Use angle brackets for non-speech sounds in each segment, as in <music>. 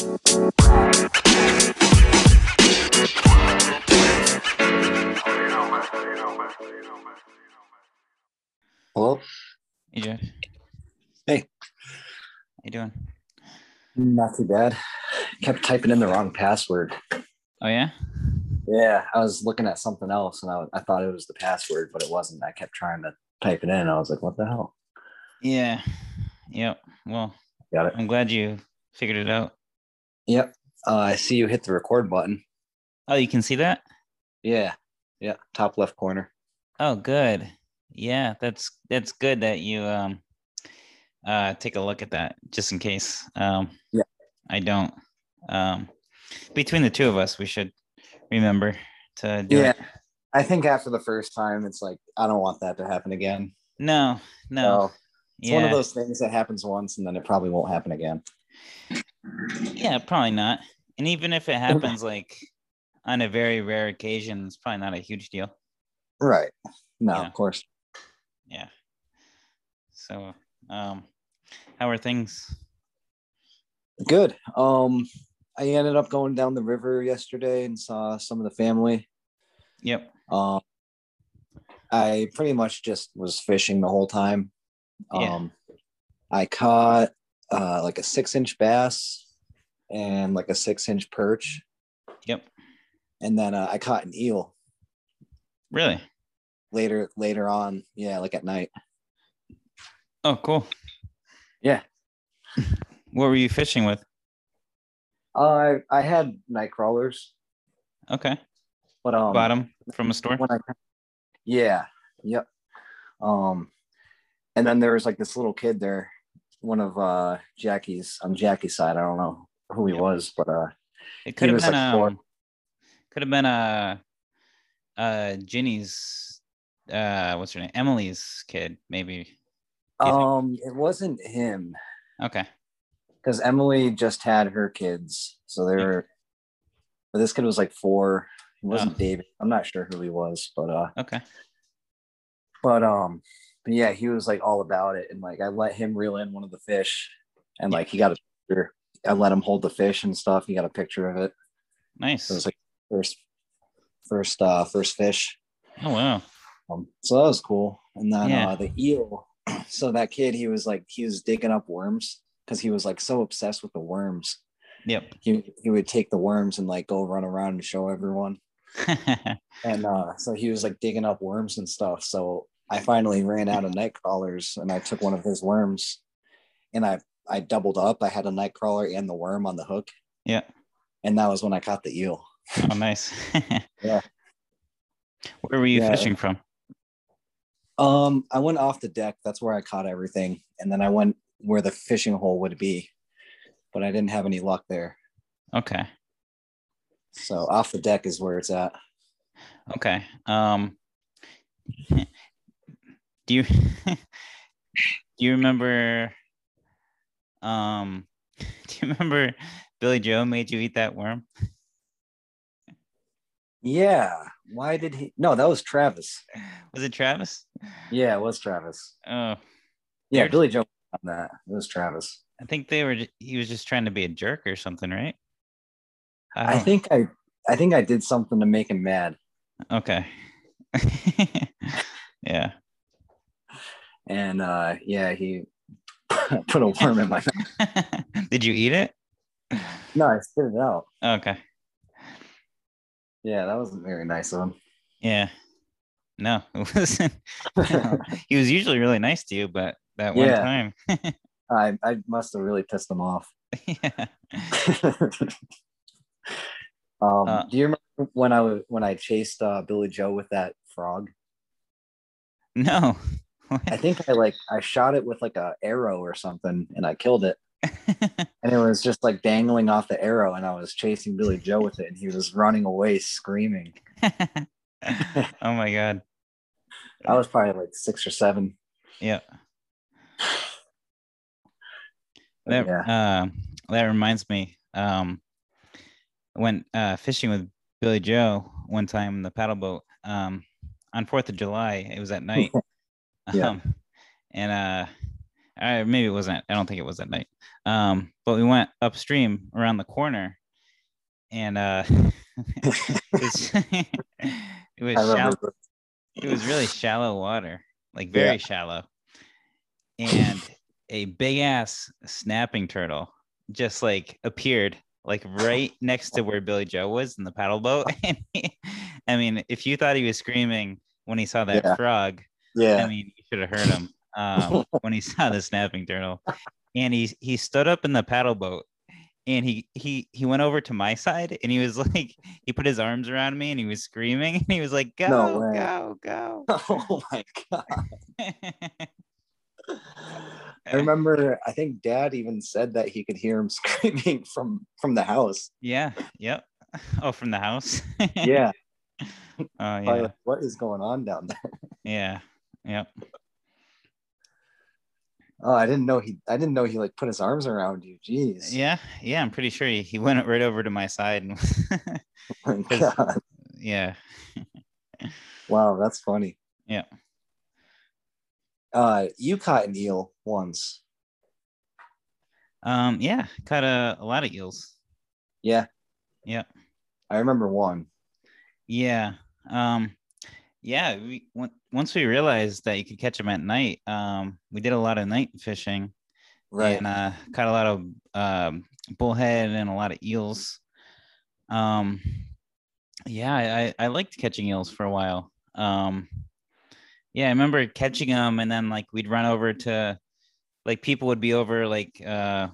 Hello. Hey, Jeff. Hey. How you doing? Not too bad. Kept typing in the wrong password. Oh yeah. Yeah, I was looking at something else and I, I thought it was the password, but it wasn't. I kept trying to type it in. I was like, what the hell? Yeah. Yep. Well, Got it. I'm glad you figured it out. Yep. Uh, I see you hit the record button. Oh, you can see that? Yeah. Yeah. Top left corner. Oh, good. Yeah, that's that's good that you um uh take a look at that just in case. Um Yeah. I don't. Um between the two of us, we should remember to do Yeah. it. I think after the first time, it's like, I don't want that to happen again. No, no. So it's yeah. one of those things that happens once and then it probably won't happen again. Yeah, probably not. And even if it happens like on a very rare occasion, it's probably not a huge deal. Right. No, Yeah. of course. Yeah. So, um, how are things? Good. Um, I ended up going down the river yesterday and saw some of the family. Yep. Um, I pretty much just was fishing the whole time. Yeah. Um, I caught uh, like a six inch bass and like a six inch perch, Yep. and then uh, I caught an eel Really? later later on. Yeah, like at night. Oh, cool. Yeah. <laughs> What were you fishing with? Uh, I I had night crawlers, Okay. but um, Bottom from a store. I yeah, yep. Um, and then there was like this little kid there, one of uh Jackie's on Jackie's side. I don't know who he was, but uh, It could have been like um, could have been uh, uh, Ginny's, uh, what's her name? Emily's kid, maybe. Think? um, it wasn't him Okay. because Emily just had her kids, so they Yeah. were. But this kid was like four. He wasn't Oh. David. I'm not sure who he was, but uh, Okay. but um, but yeah, he was like all about it, and like I let him reel in one of the fish, and like he got a picture. I let him hold the fish and stuff. He got a picture of it. Nice. It was like first, first, uh, first fish. oh wow. Um, so that was cool. And then Yeah. uh, the eel. <clears throat> So that kid, he was like, he was digging up worms because he was like so obsessed with the worms. Yep. He he would take the worms and like go run around and show everyone. <laughs> And uh, so he was like digging up worms and stuff. So I finally ran out of night crawlers and I took one of his worms, and I I doubled up. I had a night crawler and the worm on the hook. Yeah. And that was when I caught the eel. oh, nice. <laughs> Yeah. Where were you Yeah. fishing from? Um, I went off the deck. That's where I caught everything, and then I went where the fishing hole would be, but I didn't have any luck there. Okay. So off the deck is where it's at. Okay. Um <laughs> do you <laughs> do you remember um <laughs> do you remember Billy Joe made you eat that worm? Yeah. Why did he? No, that was Travis. Was it Travis? Yeah, it was Travis. Oh, Yeah, Billy Joe on that. It was Travis. I think they were he was just trying to be a jerk or something, right? I don't- think I, I think I did something to make him mad, okay. <laughs> yeah. And uh, yeah, he <laughs> put a worm in my mouth. <laughs> Did you eat it? No, I spit it out. Okay. Yeah, that wasn't very nice of him. Yeah. No, <laughs> it wasn't. he was usually really nice to you, but that one Yeah. time. I, I must have really pissed him off. yeah. um, Uh, do you remember when I was when I chased uh, Billy Joe with that frog? No. <laughs> I think I like I shot it with like a arrow or something, and I killed it. <laughs> And it was just like dangling off the arrow, and I was chasing Billy Joe with it, and he was running away screaming. <laughs> oh my god. I was probably like six or seven. Yeah. That yeah. uh, that reminds me. Um, went uh, fishing with Billy Joe one time in the paddle boat. Um, on Fourth of July, it was at night. Yeah. Um, and uh, Uh, maybe it wasn't. I don't think it was at night. Um, but we went upstream around the corner, and uh, <laughs> it was, <laughs> it <laughs> was shallow. It was really shallow water, like very yeah. shallow, and a big ass snapping turtle just like appeared like right next to where Billy Joe was in the paddle boat. And he, I mean, if you thought he was screaming when he saw that yeah. frog, yeah, I mean, you should have heard him um, <laughs> when he saw the snapping turtle. And he he stood up in the paddle boat and he he he went over to my side and he was <laughs> like he put his arms around me and he was screaming and he was like go no go go <laughs> oh my god I remember I think dad even said that he could hear him screaming from from the house. Yeah. Yep. Oh, from the house. yeah. Oh yeah. Like, what is going on down there? Yeah. Yep. Oh, I didn't know he I didn't know he like put his arms around you. Jeez. Yeah. Yeah, I'm pretty sure he, he went right over to my side and <laughs> oh my <laughs> God. yeah. wow, that's funny. Yeah. Uh, you caught an eel once. Um, yeah, caught a, a lot of eels. Yeah. Yeah. I remember one. Yeah. Um, yeah. We once we realized that you could catch them at night. Um, we did a lot of night fishing. Right. And uh, caught a lot of um, bullhead and a lot of eels. Um, yeah, I, I liked catching eels for a while. Um, yeah, I remember catching them, and then like we'd run over to, like people would be over like uh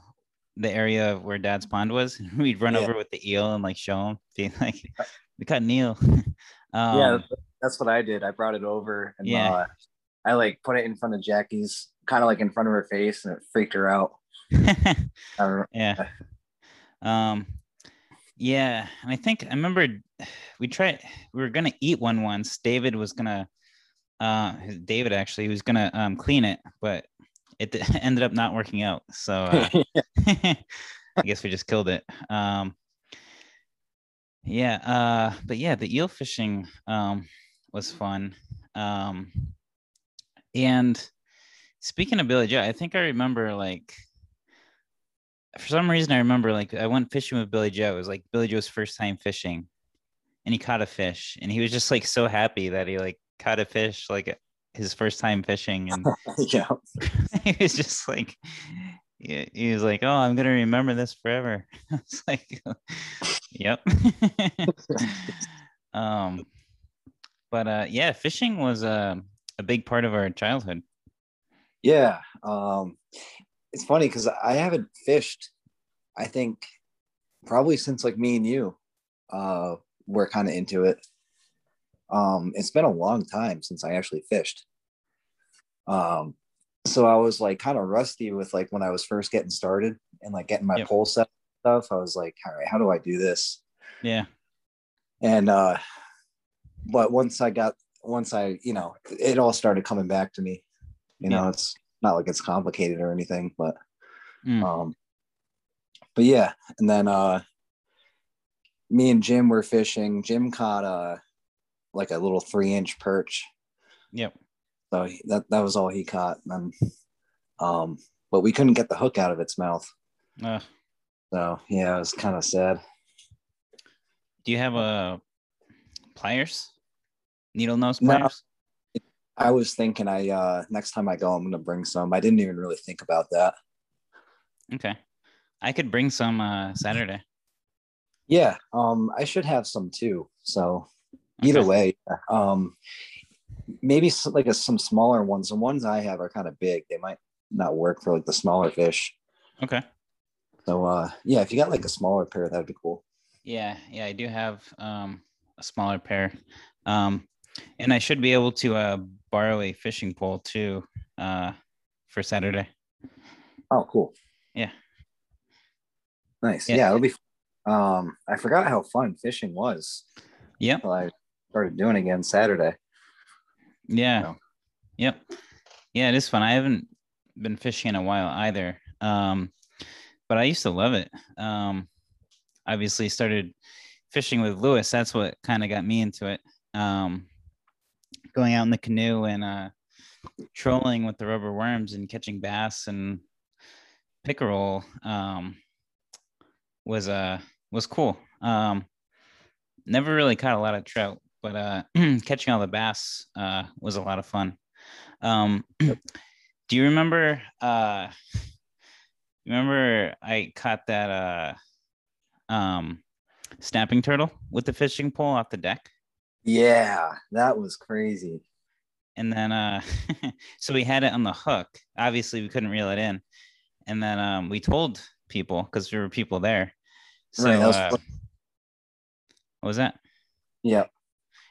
the area where Dad's pond was. <laughs> we'd run yeah. over with the eel and like show them, being like, "We caught an eel." <laughs> um, yeah, that's what I did. I brought it over, and yeah. Uh, I like put it in front of Jackie's, kind of like in front of her face, and it freaked her out. <laughs> yeah. Um. Yeah, and I think I remember <sighs> we tried. We were gonna eat one once. David was gonna uh david actually was gonna um clean it but it <laughs> ended up not working out so uh, <laughs> i guess we just killed it um yeah uh but yeah the eel fishing um was fun. Um and speaking of billy joe i think i remember like for some reason i remember like i went fishing with billy joe. It was like billy joe's first time fishing and he caught a fish and he was just like so happy that he like caught a fish like his first time fishing and <laughs> yeah. <laughs> he was just like he was like oh i'm gonna remember this forever. <laughs> It's like yep. Um but uh yeah fishing was a, a big part of our childhood yeah um it's funny because i haven't fished i think probably since like me and you uh were kind of into it um, it's been a long time since I actually fished. Um, so I was like kind of rusty with like when I was first getting started and like getting my yep. pole set stuff. I was like, all right, how do I do this? Yeah. And uh, but once I got once I, you know, it all started coming back to me. You know, yeah. it's not like it's complicated or anything, but mm. um, but yeah, and then uh me and Jim were fishing. Jim caught a like a little three inch perch. Yep. So he, that that was all he caught, and um, but we couldn't get the hook out of its mouth. Uh, so yeah, it was kind of sad. Do you have a uh, pliers? Needle nose pliers? No, I was thinking I uh next time I go, I'm gonna bring some. I didn't even really think about that. Okay. I could bring some uh Saturday. Yeah, um, I should have some too. So either way um maybe some, like a, some smaller ones the ones i have are kind of big they might not work for like the smaller fish okay so uh yeah if you got like a smaller pair that'd be cool yeah yeah i do have um a smaller pair um and i should be able to uh borrow a fishing pole too uh for saturday oh cool yeah nice yeah, yeah it'll be um i forgot how fun fishing was yeah I started doing again Saturday. Yeah. So. Yep. Yeah, it is fun. I haven't been fishing in a while either. Um, but I used to love it. Um, obviously started fishing with Lewis. That's what kind of got me into it. Um, going out in the canoe and uh, trolling with the rubber worms and catching bass and pickerel um, was uh was cool. Um, never really caught a lot of trout, but uh, <clears throat> catching all the bass uh, was a lot of fun. Um, <clears throat> do you remember? Uh, remember I caught that uh, um, snapping turtle with the fishing pole off the deck? Yeah, that was crazy. And then, uh, <laughs> so we had it on the hook. Obviously, we couldn't reel it in. And then um, we told people because there were people there. So, right, was uh, what was that? Yeah.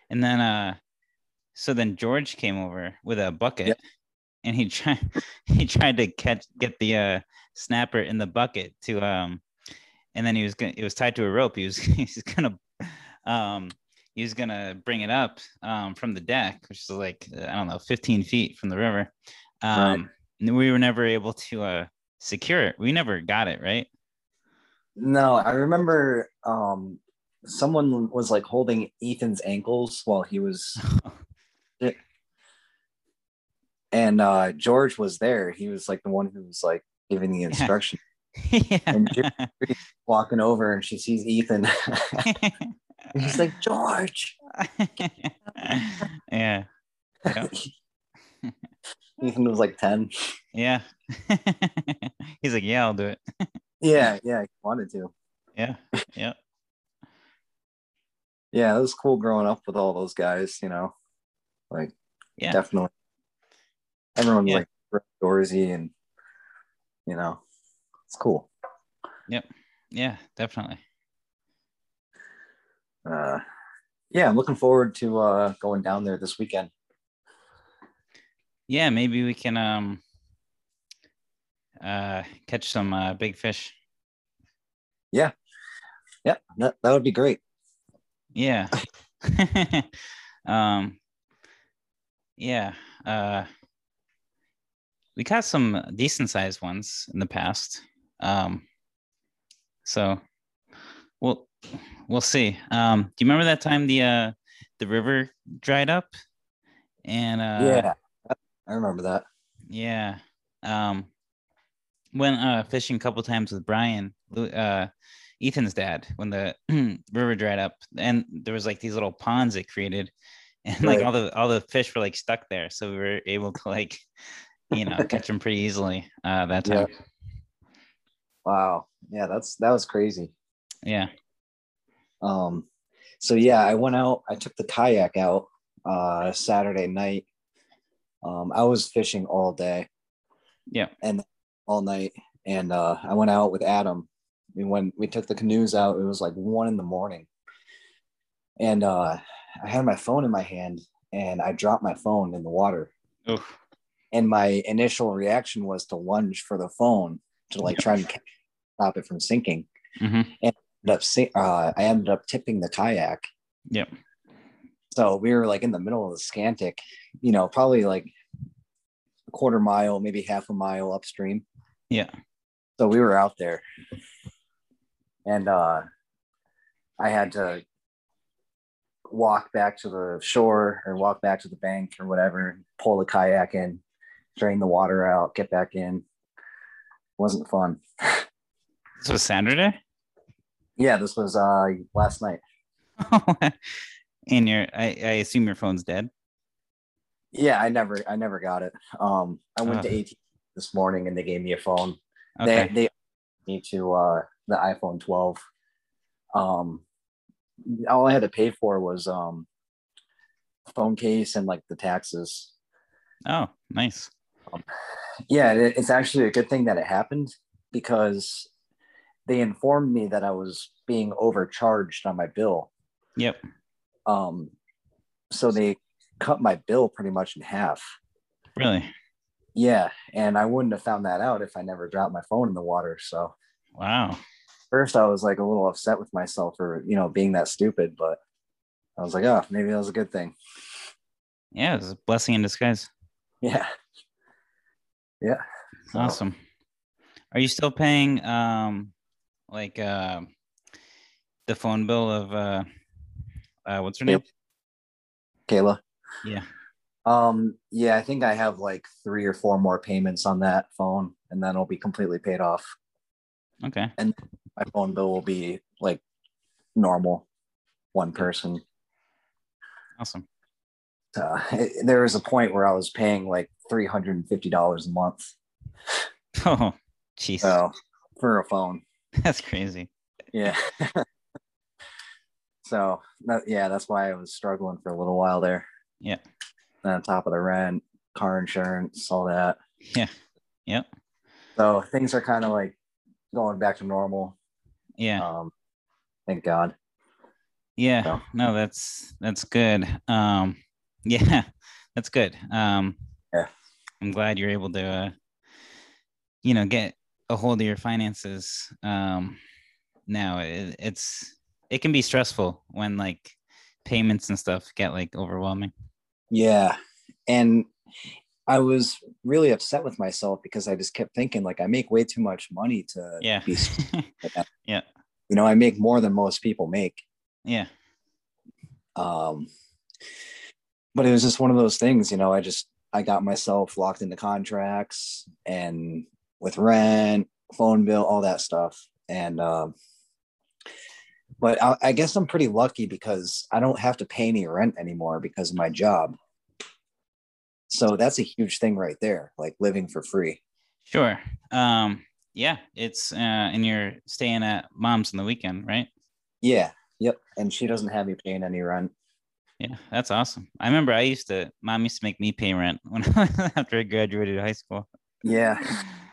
And then, uh, so then George came over with a bucket, yep. and he <laughs> tried he tried to catch get the uh, snapper in the bucket to um, and then he was gonna it was tied to a rope. He was <laughs> he's gonna um he was gonna bring it up um from the deck, which is like I don't know 15 feet from the river. Um, right. we were never able to uh secure it. We never got it right. No, I remember um someone was like holding Ethan's ankles while he was <laughs> and uh George was there. He was like the one who was like giving the instruction. <laughs> Yeah. and walking over and she sees Ethan. <laughs> and he's like, George. <laughs> yeah. yeah. <laughs> Ethan was like 10. Yeah. <laughs> he's like, Yeah, I'll do it. yeah, yeah, he wanted to. Yeah. Yeah yeah, it was cool growing up with all those guys, you know. Like yeah. definitely everyone yeah. like Dorsey and you know, it's cool. Yep. Yeah, definitely. Uh yeah, I'm looking forward to uh going down there this weekend. Yeah, maybe we can um uh catch some uh big fish. Yeah. Yeah, that, that would be great. Yeah. <laughs> um, yeah. Uh, we caught some decent sized ones in the past. Um, so we'll we'll see. Um, do you remember that time the uh, the river dried up? And uh, yeah, I remember that. Yeah. Um, went uh, fishing a couple times with Brian. Uh, Ethan's dad when the <clears throat> river dried up, and there was like these little ponds it created, <laughs> and like all the all the fish were like stuck there, so we were able to like, you know, <laughs> catch them pretty easily uh, that time. Yeah. Wow, yeah, that's that was crazy. Yeah. Um, so yeah, I went out. I took the kayak out uh Saturday night. Um, I was fishing all day. Yeah. And all night, and uh, I went out with Adam We went. we took the canoes out, it was like one in the morning. And uh, I had my phone in my hand and I dropped my phone in the water. Oof. And my initial reaction was to lunge for the phone to like try and stop it from sinking. Mm-hmm. And ended up, uh, I ended up tipping the kayak. Yep. So we were like in the middle of the Scantic, you know, probably like a quarter mile, maybe half a mile upstream. Yeah. So we were out there and uh, I had to walk back to the shore or walk back to the bank or whatever, pull the kayak in, drain the water out, get back in. It wasn't fun. <laughs> This was Saturday. Yeah, this was uh last night. <laughs> and your, I, I assume your phone's dead. Yeah, I never, I never got it. Um, I went uh. to AT this morning and they gave me a phone. Okay. They, they me to uh the iPhone 12. Um, all I had to pay for was um, phone case and like the taxes. Oh, nice. Um, yeah, it, it's actually a good thing that it happened because they informed me that I was being overcharged on my bill. Yep. Um, so they cut my bill pretty much in half. Really? Yeah, and I wouldn't have found that out if I never dropped my phone in the water. So. Wow first I was like a little upset with myself for, you know, being that stupid, but I was like, oh, maybe that was a good thing. Yeah, it's a blessing in disguise. Yeah. Yeah. So. Awesome. Are you still paying um like uh the phone bill of uh, uh what's her name? Kayla. Yeah. Um, yeah, I think I have like three or four more payments on that phone, and then it'll be completely paid off. Okay. And my phone bill will be like normal, one person. Awesome. Uh, it, there was a point where I was paying like three hundred and fifty dollars a month. <laughs> Oh, jeez. So for a phone. <laughs> That's crazy. Yeah. <laughs> so that, yeah, that's why I was struggling for a little while there. Yeah. And on top of the rent, car insurance, all that. Yeah. Yep. So things are kind of like going back to normal. Yeah. Um, thank God. Yeah. So. No, that's that's good. Um, <laughs> yeah, that's good. Um, Yeah. I'm glad you're able to, uh, you know, get a hold of your finances. Um, now it, it's it can be stressful when like payments and stuff get like overwhelming. Yeah. And I was really upset with myself because I just kept thinking like I make way too much money to Yeah. be <laughs> yeah. you know, I make more than most people make. Yeah. Um but it was just one of those things, you know, I just I got myself locked into contracts and with rent, phone bill, all that stuff. And um but I, I guess I'm pretty lucky because I don't have to pay any rent anymore because of my job. So that's a huge thing right there, like living for free. Sure. Um, yeah, it's uh, and you're staying at mom's on the weekend, right? Yeah. Yep. And she doesn't have me paying any rent. Yeah, that's awesome. I remember I used to, mom used to make me pay rent when <laughs> after I graduated high school. Yeah. <laughs>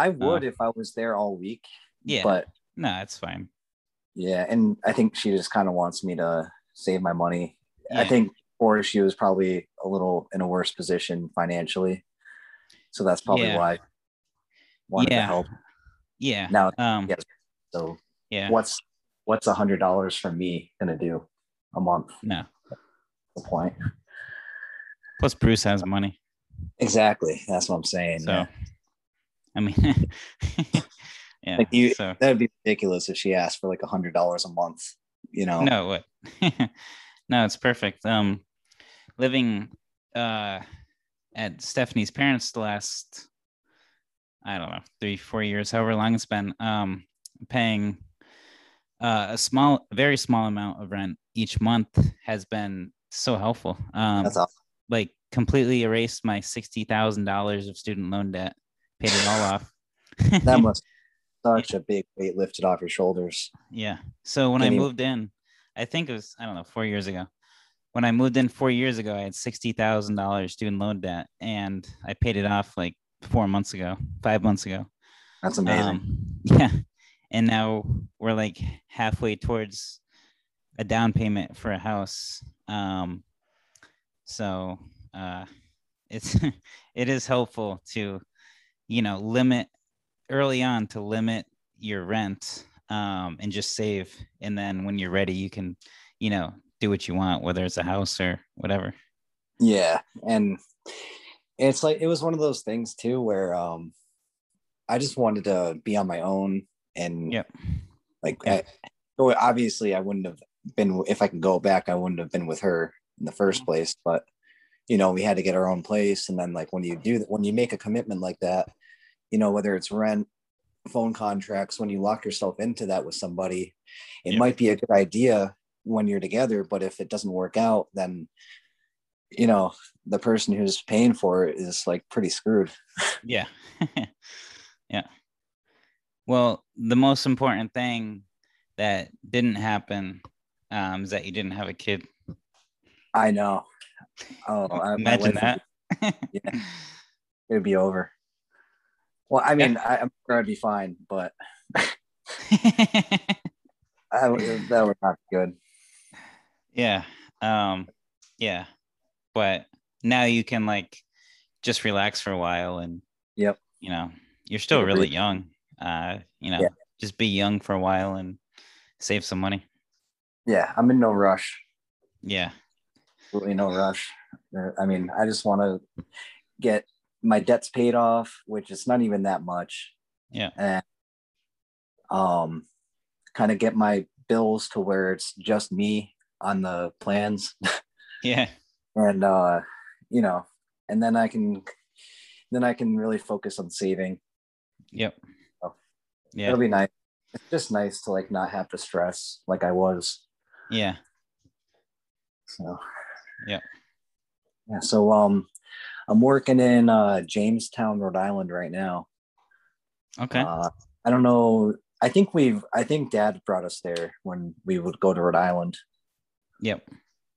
I would if I was there all week. Yeah, But no, it's fine. yeah, and I think she just kind of wants me to save my money. I think or she was probably a little in a worse position financially. So that's probably Yeah. why I wanted Yeah. to help. Yeah. Now Um. yes. So Yeah. what's what's a hundred dollars from me gonna do a month? No. The point. Plus, Bruce has money, Exactly. That's what I'm saying. so yeah. I mean, <laughs> yeah. Like you- so That'd be ridiculous if she asked for like a hundred dollars a month. You know. no, what? <laughs> no, it's perfect. Um, living uh at Stephanie's parents the last, I don't know, three, four years, however long it's been. Um, paying uh, a small, very small amount of rent each month has been so helpful. Um, That's awesome. like completely erased my sixty thousand dollars of student loan debt, paid it all off. <laughs> That must such a big weight lifted off your shoulders. Yeah. So when I moved in, I think it was I don't know four years ago. When I moved in four years ago, I had sixty thousand dollars student loan debt, and I paid it off like four months ago, five months ago. That's amazing. Um, <laughs> yeah, and now we're like halfway towards a down payment for a house. Um, so uh, it's <laughs> it is helpful to, you know, limit early on to limit your rent um, and just save, and then when you're ready, you can, you know, do what you want, whether it's a house or whatever. yeah. And it's like it was one of those things too where um I just wanted to be on my own and Yep. like Yeah. I, obviously I wouldn't have been if I could go back, I wouldn't have been with her in the first place. But you know, we had to get our own place. And then like when you do that, when you make a commitment like that, you know, whether it's rent, phone contracts, when you lock yourself into that with somebody, it Yeah. might be a good idea when you're together, but if it doesn't work out, then you know, the person who's paying for it is like pretty screwed. <laughs> Yeah. <laughs> yeah. Well, the most important thing that didn't happen um, is that you didn't have a kid. I know. Oh, I, Imagine that. Yeah. <laughs> It'd be over. Well, I mean, I, I'm sure I'd be fine, but <laughs> I, that would not be good. yeah. Um, yeah. But now you can like just relax for a while and Yep. you know, you're still really young. Uh, you know, Yeah. just be young for a while and save some money. Yeah, I'm in no rush. Yeah. Absolutely no rush. Uh, I mean, I just want to get my debts paid off, which is not even that much, Yeah. and um, kind of get my bills to where it's just me on the plans. <laughs> Yeah. and uh you know, and then I can then I can really focus on saving. Yep. So, Yeah. It'll be nice. It's just nice to like not have to stress like I was. Yeah. So Yeah. Yeah. So um I'm working in uh Jamestown, Rhode Island right now. Okay. Uh I don't know. I think we've I think dad brought us there when we would go to Rhode Island. yep.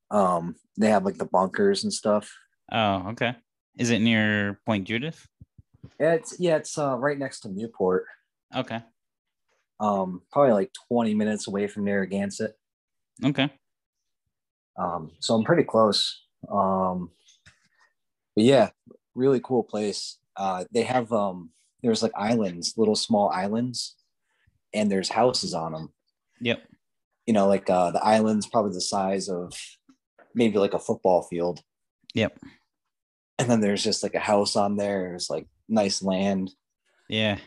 Um they have like the bunkers and stuff. Oh, okay. Is it near Point Judith? It's yeah, it's uh right next to Newport. Okay. Um probably like 20 minutes away from Narragansett. Okay. Um so I'm pretty close. Um but yeah, really cool place. Uh they have um there's like islands, little small islands and there's houses on them. Yep. You know, like uh the island's probably the size of maybe like a football field. Yep. And then there's just like a house on there. There's like nice land. Yeah.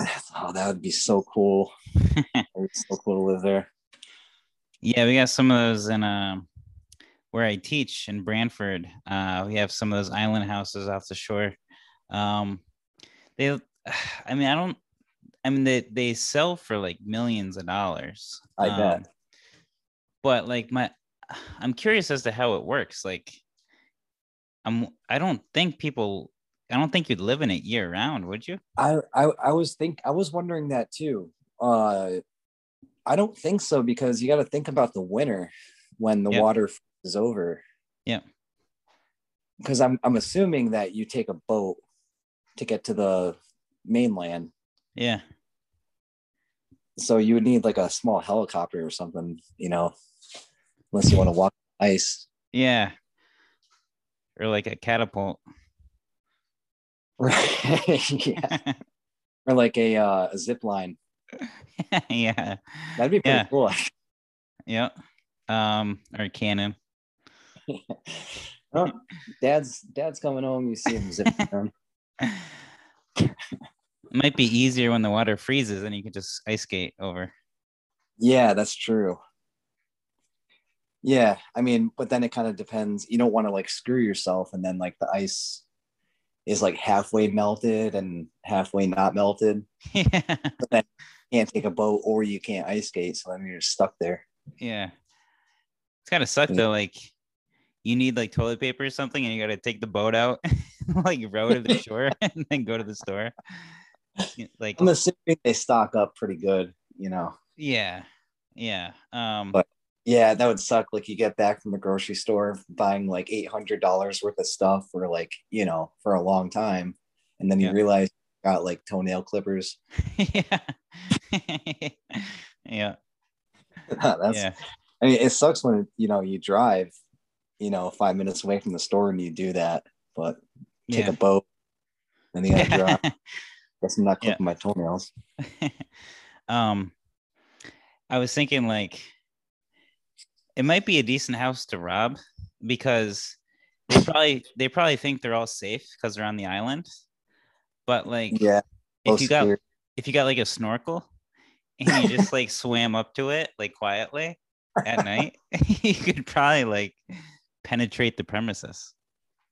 <sighs> Oh, that would be so cool. <laughs> it's so cool to live there. Yeah, we got some of those in um where I teach in Branford. Uh, we have some of those island houses off the shore. Um, they, <sighs> I mean, I don't. I mean, they they sell for like millions of dollars. I Um, bet. But like my, <sighs> I'm curious as to how it works. Like, I'm. I don't think people. I don't think you'd live in it year round, would you? I, I I was think I was wondering that too. Uh I don't think so because you got to think about the winter when the Yep. water is over. Yeah. Because I'm I'm assuming that you take a boat to get to the mainland. Yeah. So you would need like a small helicopter or something, you know, unless you want to walk ice. Yeah. Or like a catapult. Right. <laughs> yeah. Or like a uh, a zip line. <laughs> yeah. That'd be pretty Yeah. cool. Yep. Um, or cannon. <laughs> Oh, dad's dad's coming home. You see him zipping. <laughs> It might be easier when the water freezes and you can just ice skate over. Yeah, that's true. Yeah, I mean, but then it kind of depends. You don't want to like screw yourself, and then like the ice is like halfway melted and halfway not melted. <laughs> yeah. But then you can't take a boat or you can't ice skate, so then you're stuck there. Yeah. it's kind gotta suck Yeah. though. Like you need like toilet paper or something and you gotta take the boat out, <laughs> like row to the <laughs> shore <laughs> and then go to the store. Like I'm assuming they stock up pretty good. You know, yeah. Yeah. Um But- yeah, that would suck. Like you get back from the grocery store buying like eight hundred dollars worth of stuff for like you know for a long time, and then you Yeah. realize you got like toenail clippers. yeah. yeah. That's Yeah. I mean, it sucks when you know you drive, you know, five minutes away from the store and you do that, but take Yeah. a boat, and you gotta <laughs> drive. Guess I'm not Yeah. clipping my toenails. <laughs> um i was thinking like it might be a decent house to rob because they probably they probably think they're all safe because they're on the island but like Yeah, if you got clear. if you got like a snorkel and you just like swam up to it like quietly at night <laughs> you could probably like penetrate the premises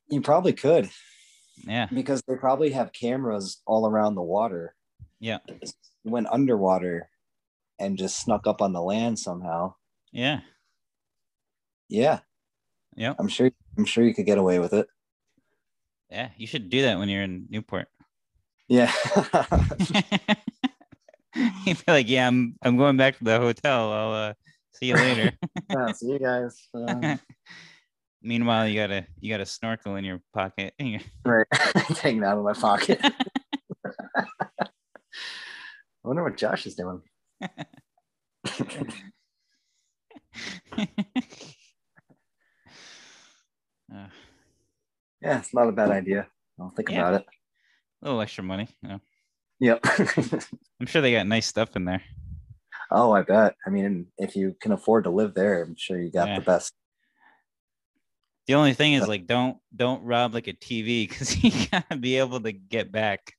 you probably could yeah because they probably have cameras all around the water. yeah You went underwater and just snuck up on the land somehow. yeah Yeah, yeah I'm sure. I'm sure you could get away with it. yeah you should do that when you're in newport Yeah. <laughs> <laughs> He'd be like, "Yeah, I'm I'm going back to the hotel. I'll uh, see you later." <laughs> yeah. See you guys. Uh, Meanwhile, you got a you got a snorkel in your pocket. <laughs> right. <laughs> Taking it out of my pocket. <laughs> I wonder what Josh is doing. Uh, Yeah, it's not a bad idea. I'll think Yeah. about it. a little extra money. You know. Yep. I'm sure they got nice stuff in there. oh, I bet. I mean, if you can afford to live there, I'm sure you got Yeah. the best. The only thing is like don't don't rob like a TV because <laughs> you gotta be able to get back.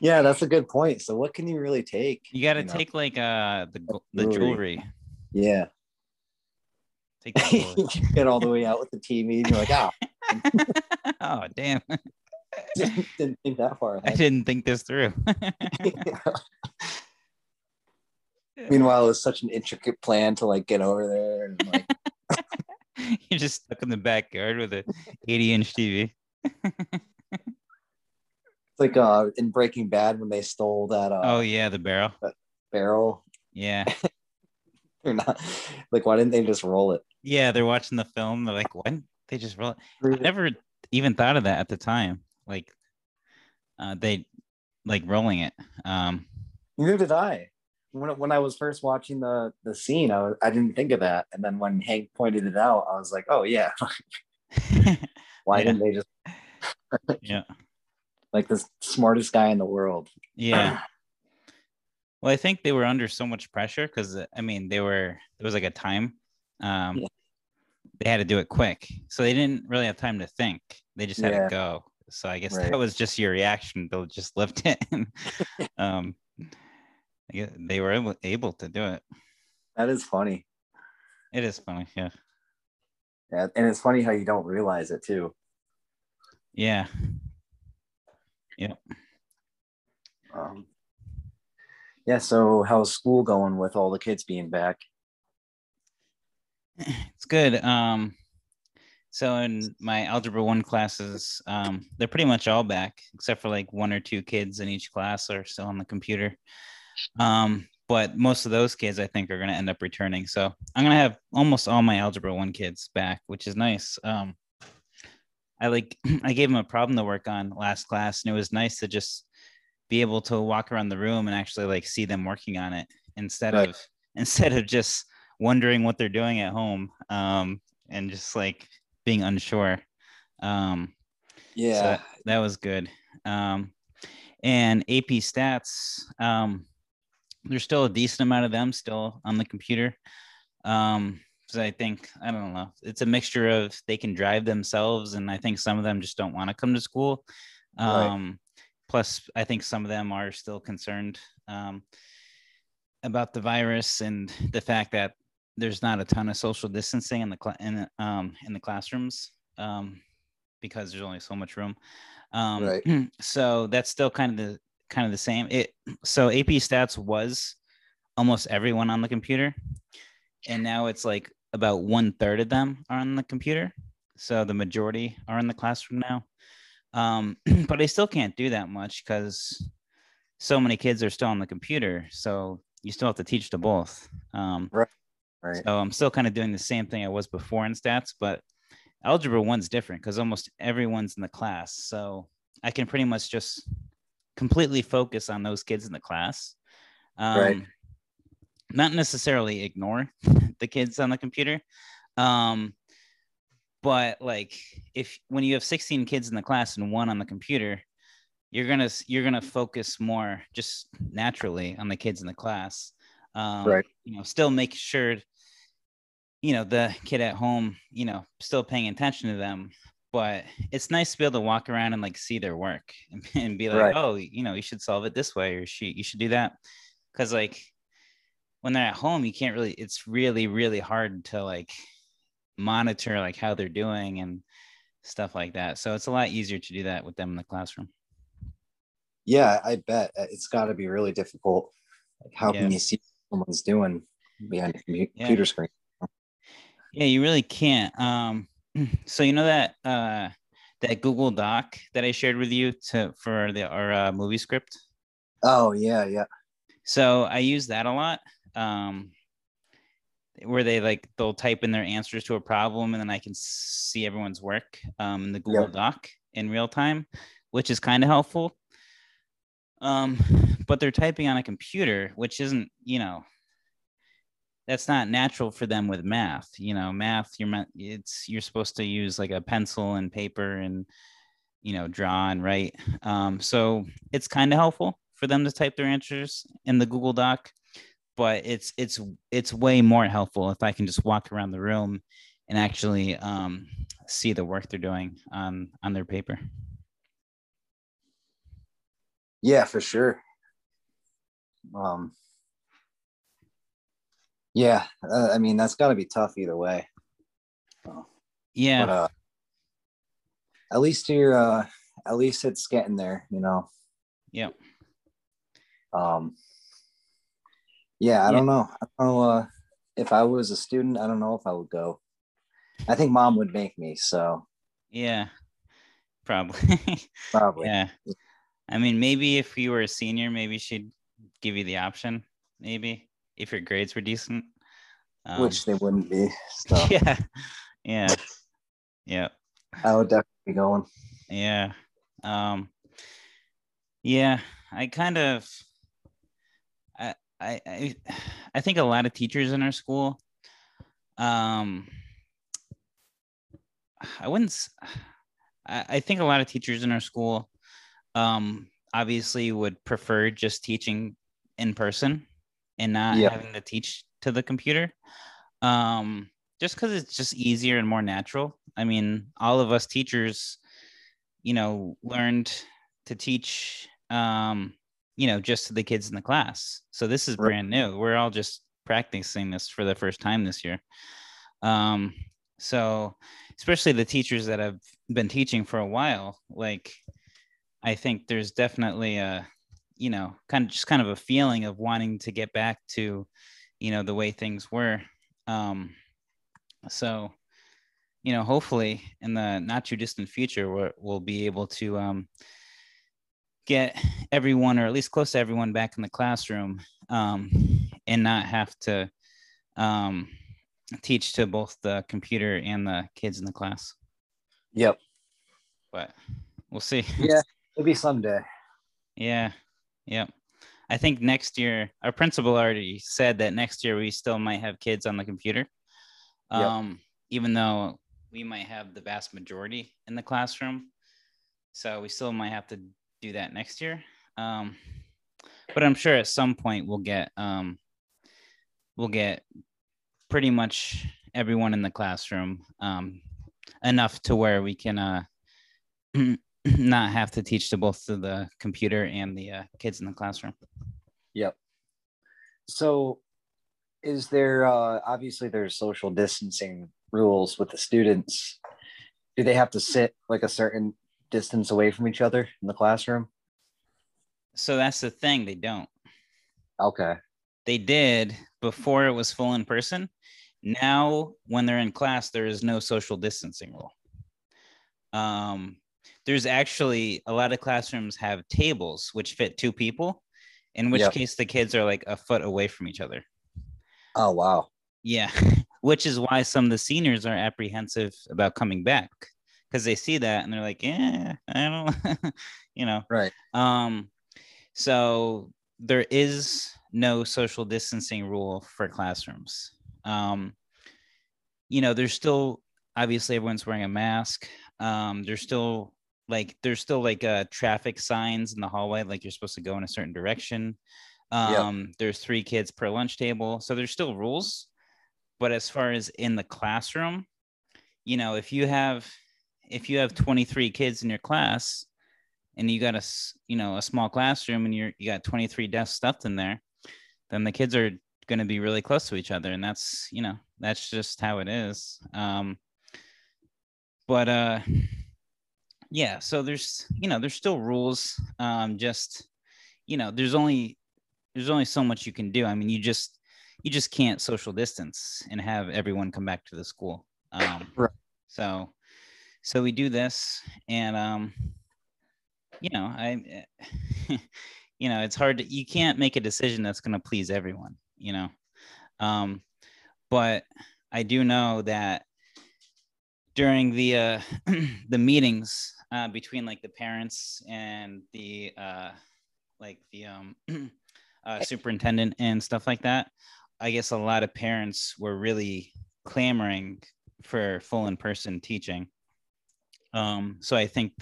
yeah, that's a good point. So, what can you really take? you gotta know? take like uh the the Jewelry. Yeah. Take the <laughs> get all the way out with the TV, and you're like, oh, <laughs> oh damn. didn't, didn't think that far I didn't think this through. Meanwhile, it was such an intricate plan to like get over there and like <laughs> <laughs> You're just stuck in the backyard with a 80 inch TV. it's like uh in Breaking Bad when they stole that uh Oh yeah, the barrel. barrel. Yeah. <laughs> They're not like why didn't they just roll it? Yeah, they're watching the film. They're like, what? They just roll it. I never even thought of that at the time. Like uh they like rolling it. Um Neither did I. When, when I was first watching the the scene, I was, I didn't think of that, and then when Hank pointed it out, I was like, "Oh yeah, <laughs> <laughs> why Yeah. didn't they just <laughs> yeah. like the smartest guy in the world?" Yeah. <clears throat> Well, I think they were under so much pressure because I mean they were there was like a time. Um Yeah. they had to do it quick. So they didn't really have time to think. They just had Yeah. to go. So I guess Right. that was just your reaction. They'll just lift it. um Guess they were able, able to do it. That is funny. It is funny, yeah. Yeah, and it's funny how you don't realize it too. Yeah. Um, yeah. So how's school going with all the kids being back? It's good. Um, so in my algebra one classes, um, they're pretty much all back except for like one or two kids in each class are still on the computer. Um, but most of those kids I think are going to end up returning. So I'm going to have almost all my algebra one kids back, which is nice. Um, I like <clears throat> I gave them a problem to work on last class, and it was nice to just be able to walk around the room and actually like see them working on it instead Right. of <laughs> instead of just wondering what they're doing at home um, and just like being unsure. Um, Yeah. so that, that was good. Um, and AP stats, um, there's still a decent amount of them still on the computer. Um, because I think I don't know, it's a mixture of they can drive themselves, and I think some of them just don't want to come to school. Right. Um, plus, I think some of them are still concerned um, about the virus and the fact that there's not a ton of social distancing in the cl- in um in the classrooms um because there's only so much room um Right. <clears throat> so that's still kind of the kind of the same it so ap stats was almost everyone on the computer and now it's like about one third of them are on the computer so the majority are in the classroom now um <clears throat> but i still can't do that much because so many kids are still on the computer so you still have to teach to both um Right. so I'm still kind of doing the same thing I was before in stats, but algebra one's different because almost everyone's in the class. So I can pretty much just completely focus on those kids in the class. Um, Right. Not necessarily ignore <laughs> the kids on the computer. Um, but like if when you have 16 kids in the class and one on the computer, you're gonna you're gonna focus more just naturally on the kids in the class. Um, Right. You know, still make sure you know the kid at home you know still paying attention to them but it's nice to be able to walk around and like see their work <laughs> and, and be like Right. oh you know you should solve it this way or she you should do that because like when they're at home you can't really it's really really hard to like monitor like how they're doing and stuff like that so it's a lot easier to do that with them in the classroom Yeah, I bet Uh, it's got to be really difficult. Like, how Yeah. can you see what someone's doing behind a commu- Yeah. computer screen? yeah you really can't um <clears throat> so you know that uh that google doc that i shared with you to for the our uh, movie script Oh yeah, yeah, So I use that a lot. Um, where they like they'll type in their answers to a problem and then I can see everyone's work um, in the Google Yep. Doc in real time, which is kind of helpful. Um, but they're typing on a computer, which isn't, you know, that's not natural for them with math. You know, math, you're it's you're supposed to use like a pencil and paper and you know draw and write. Um, so it's kind of helpful for them to type their answers in the Google Doc, but it's it's it's way more helpful if I can just walk around the room and actually um, see the work they're doing on on their paper. yeah, for sure. Um, Yeah, uh, I mean that's got to be tough either way. Yeah. But uh, at least you're uh, at least it's getting there, you know. Yeah. Um. Yeah, I Yeah. don't know. I don't know uh, if I was a student. I don't know if I would go. I think mom would make me. So Yeah. Probably. <laughs> probably. yeah. I mean, maybe if you were a senior, maybe she'd give you the option. Maybe if your grades were decent. Um, Which they wouldn't be. <laughs> So yeah. Yeah. Yeah. I would definitely be going. Yeah. Um yeah, I kind of I I I, I think a lot of teachers in our school um I wouldn't I think a lot of teachers in our school um obviously would prefer just teaching in person and not Yeah. having to teach to the computer. Um just because it's just easier and more natural. I mean, all of us teachers, you know, learned to teach, um, you know, just to the kids in the class. So this is Right. brand new. We're all just practicing this for the first time this year. Um, so especially the teachers that have been teaching for a while, like I think there's definitely a, you know, kind of just kind of a feeling of wanting to get back to, you know, the way things were. Um, so, you know, hopefully in the not too distant future, we're, we'll be able to um, get everyone, or at least close to everyone, back in the classroom, um, and not have to um, teach to both the computer and the kids in the class. Yep. But we'll see. Yeah. <laughs> Maybe someday. Yeah. Yep. I think next year, our principal already said that next year we still might have kids on the computer. Yep. Um, even though we might have the vast majority in the classroom. So we still might have to do that next year. Um, but I'm sure at some point we'll get um, we'll get pretty much everyone in the classroom um, enough to where we can uh, <clears throat> <clears throat> not have to teach to both to the computer and the uh, kids in the classroom. Yep. So is there uh obviously there's social distancing rules with the students. Do they have to sit like a certain distance away from each other in the classroom? So that's the thing, they don't. Okay. They did before it was full in person. Now, when they're in class, there is no social distancing rule. Um, there's actually a lot of classrooms have tables which fit two people, in which Yep. case the kids are like a foot away from each other. Oh wow. Yeah, <laughs> which is why some of the seniors are apprehensive about coming back because they see that and they're like, yeah, I don't, <laughs> you know. Right. Um, so there is no social distancing rule for classrooms. Um, you know, there's still obviously everyone's wearing a mask. Um, there's still like there's still like uh traffic signs in the hallway, like you're supposed to go in a certain direction. Yeah. Um, there's three kids per lunch table, so there's still rules. But as far as in the classroom, you know, if you have if you have 23 kids in your class and you got a you know a small classroom and you're you got 23 desks stuffed in there then the kids are going to be really close to each other and that's you know that's just how it is um but uh yeah so there's you know there's still rules um just you know there's only there's only so much you can do. I mean you just you just can't social distance and have everyone come back to the school. Um Right. so so we do this and um you know i <laughs> you know it's hard to you can't make a decision that's going to please everyone you know? Um but i do know that during the uh <clears throat> the meetings uh between like the parents and the uh like the um <clears throat> uh, superintendent and stuff like that i guess a lot of parents were really clamoring for full in-person teaching. Um so i think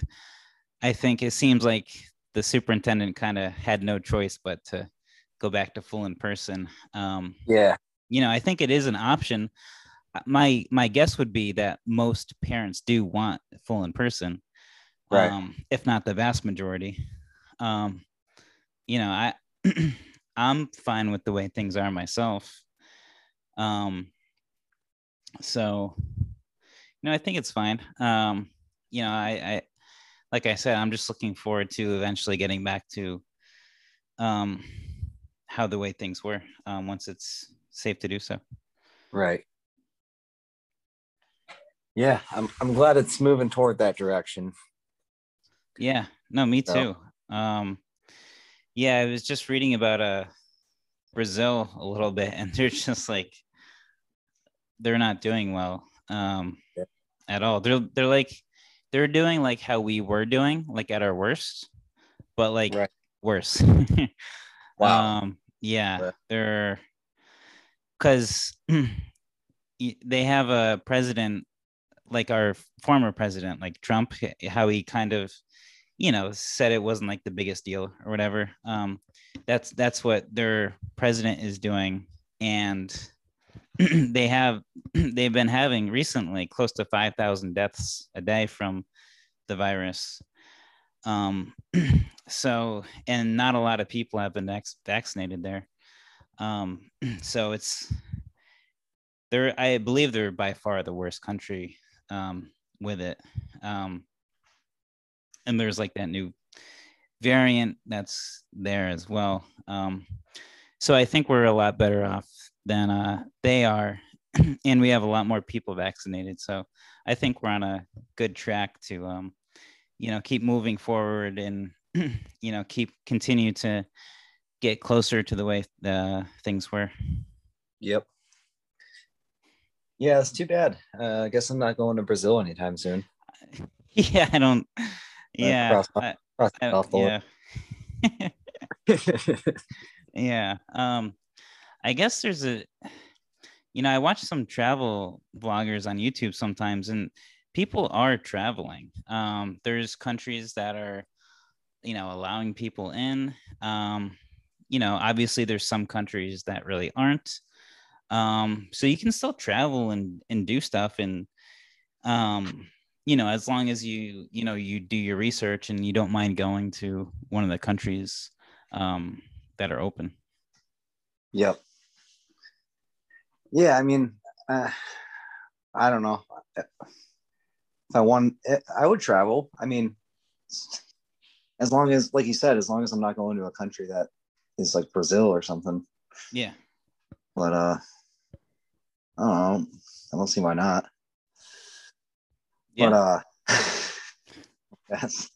i think it seems like the superintendent kind of had no choice but to go back to full in person um Yeah. you know i think it is an option my my guess would be that most parents do want full in person Right. um if not the vast majority um you know i <clears throat> i'm fine with the way things are myself Um, so, you know, I think it's fine. Um, you know, I, I, like I said, I'm just looking forward to eventually getting back to um, how the way things were um, once it's safe to do so. Right. Yeah, I'm I'm glad it's moving toward that direction. Yeah, no, me too. So. Um, yeah, I was just reading about uh Brazil a little bit, <laughs> and they're just like they're not doing well um yeah. at all. They're they're like they're doing like how we were doing, like at our worst, but like right. worse. <laughs> wow. Um, yeah, yeah. they're because <clears throat> they have a president like our former president, like Trump, how he kind of, you know, said it wasn't like the biggest deal or whatever. Um, that's that's what their president is doing, and <clears throat> they have <clears throat> they've been having recently close to five thousand deaths a day from the virus. Um, <clears throat> so and not a lot of people have been vac- vaccinated there. Um, so it's they're I believe they're by far the worst country um, with it. Um, and there's like that new variant that's there as well. Um, so I think we're a lot better off than uh, they are, <clears throat> and we have a lot more people vaccinated. So I think we're on a good track to, um, you know, keep moving forward and <clears throat> you know keep continue to get closer to the way uh, things were. Yep. Yeah, it's too bad. Uh, I guess I'm not going to Brazil anytime soon. <laughs> Yeah, I don't. Yeah, cross, I, cross I, yeah. <laughs> yeah. Um, I guess there's a. You know, I watch some travel vloggers on YouTube sometimes, and people are traveling. Um, there's countries that are, you know, allowing people in. Um, you know, obviously, there's some countries that really aren't. Um, so you can still travel and and do stuff and um you know as long as you you know you do your research and you don't mind going to one of the countries um that are open. Yep. Yeah i mean uh, i don't know. If i want i would travel. I mean as long as like you said as long as i'm not going to a country that is like brazil or something. Yeah. But uh I don't know. I don't see why not. Yeah. But uh <laughs> that's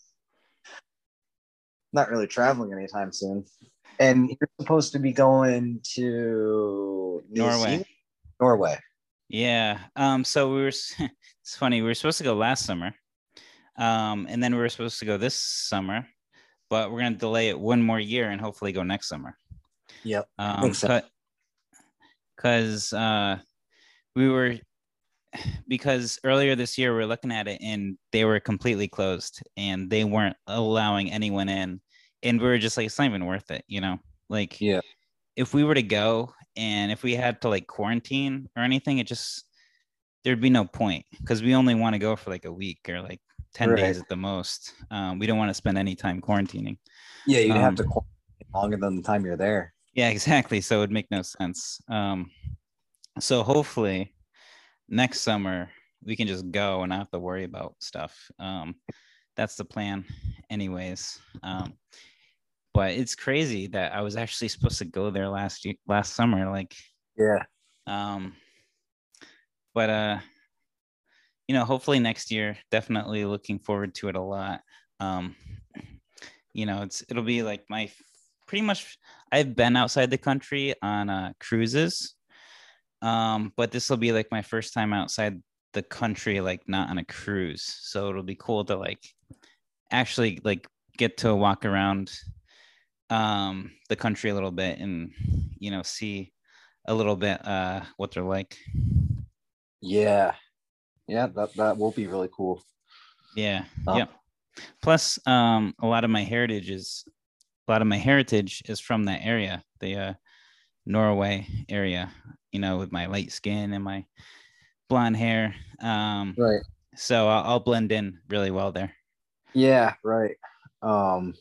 not really traveling anytime soon. And you're supposed to be going to Norway. Norway. Yeah. Um, so we were <laughs> it's funny, we were supposed to go last summer. Um, and then we were supposed to go this summer, but we're gonna delay it one more year and hopefully go next summer. Yep. Um, because uh we were because earlier this year we are looking at it and they were completely closed and they weren't allowing anyone in. And we were just like it's not even worth it you know? Like yeah. if we were to go and if we had to like quarantine or anything it just there'd be no point because we only want to go for like a week or like 10 right. days at the most. Um, we don't want to spend any time quarantining. Yeah you'd um, have to um, quarantine longer than the time you're there. Yeah exactly. So it would make no sense. Um, so hopefully next summer we can just go and not have to worry about stuff. Um, that's the plan, anyways. Um, but it's crazy that I was actually supposed to go there last year, last summer. Like, yeah. Um, but uh, you know, hopefully next year. Definitely looking forward to it a lot. Um, you know, it's it'll be like my pretty much. I've been outside the country on uh, cruises um, but this will be like my first time outside the country, like not on a cruise. So it'll be cool to like actually like get to walk around um the country a little bit and you know see a little bit uh what they're like. Yeah. Yeah, that that will be really cool. Yeah. Um, yeah. Plus um a lot of my heritage is a lot of my heritage is from that area. The uh Norway area you know, with my light skin and my blonde hair. Um, right. So I'll, I'll blend in really well there. Yeah. Right. Um,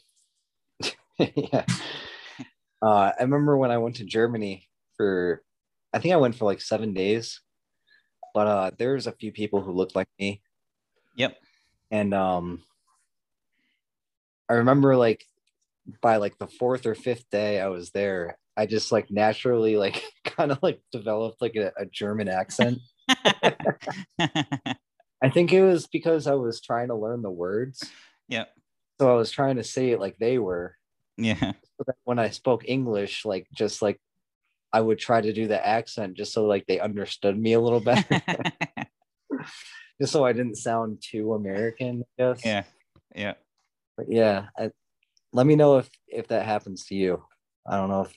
<laughs> yeah. Uh, I remember when I went to Germany for I think I went for like seven days, but uh, there's a few people who looked like me. Yep. And um, I remember like by like the fourth or fifth day I was there, I just like naturally like <laughs> kind of like developed like a, a German accent. <laughs> <laughs> I think it was because I was trying to learn the words. Yeah. So I was trying to say it like they were. Yeah. So that when I spoke English, like just like I would try to do the accent just so like they understood me a little better. just so I didn't sound too American, I guess. yeah. Yeah. But yeah, I, let me know if if that happens to you. I don't know if,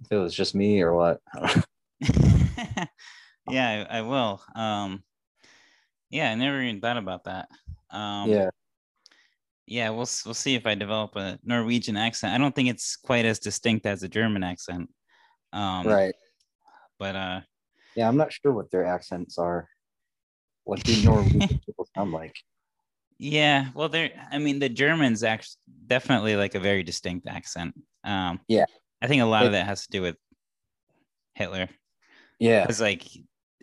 if it was just me or what. <laughs> I don't know. <laughs> yeah, I, I will. Um, yeah, I never even thought about that. Um, yeah, yeah, we'll we'll see if I develop a Norwegian accent. I don't think it's quite as distinct as a German accent. Um, right. But uh, Yeah, I'm not sure what their accents are. What do Norwegian <laughs> people sound like? yeah, well, they're. I mean, the Germans actually definitely like a very distinct accent. Um, Yeah. I think a lot of that has to do with Hitler. Yeah, because like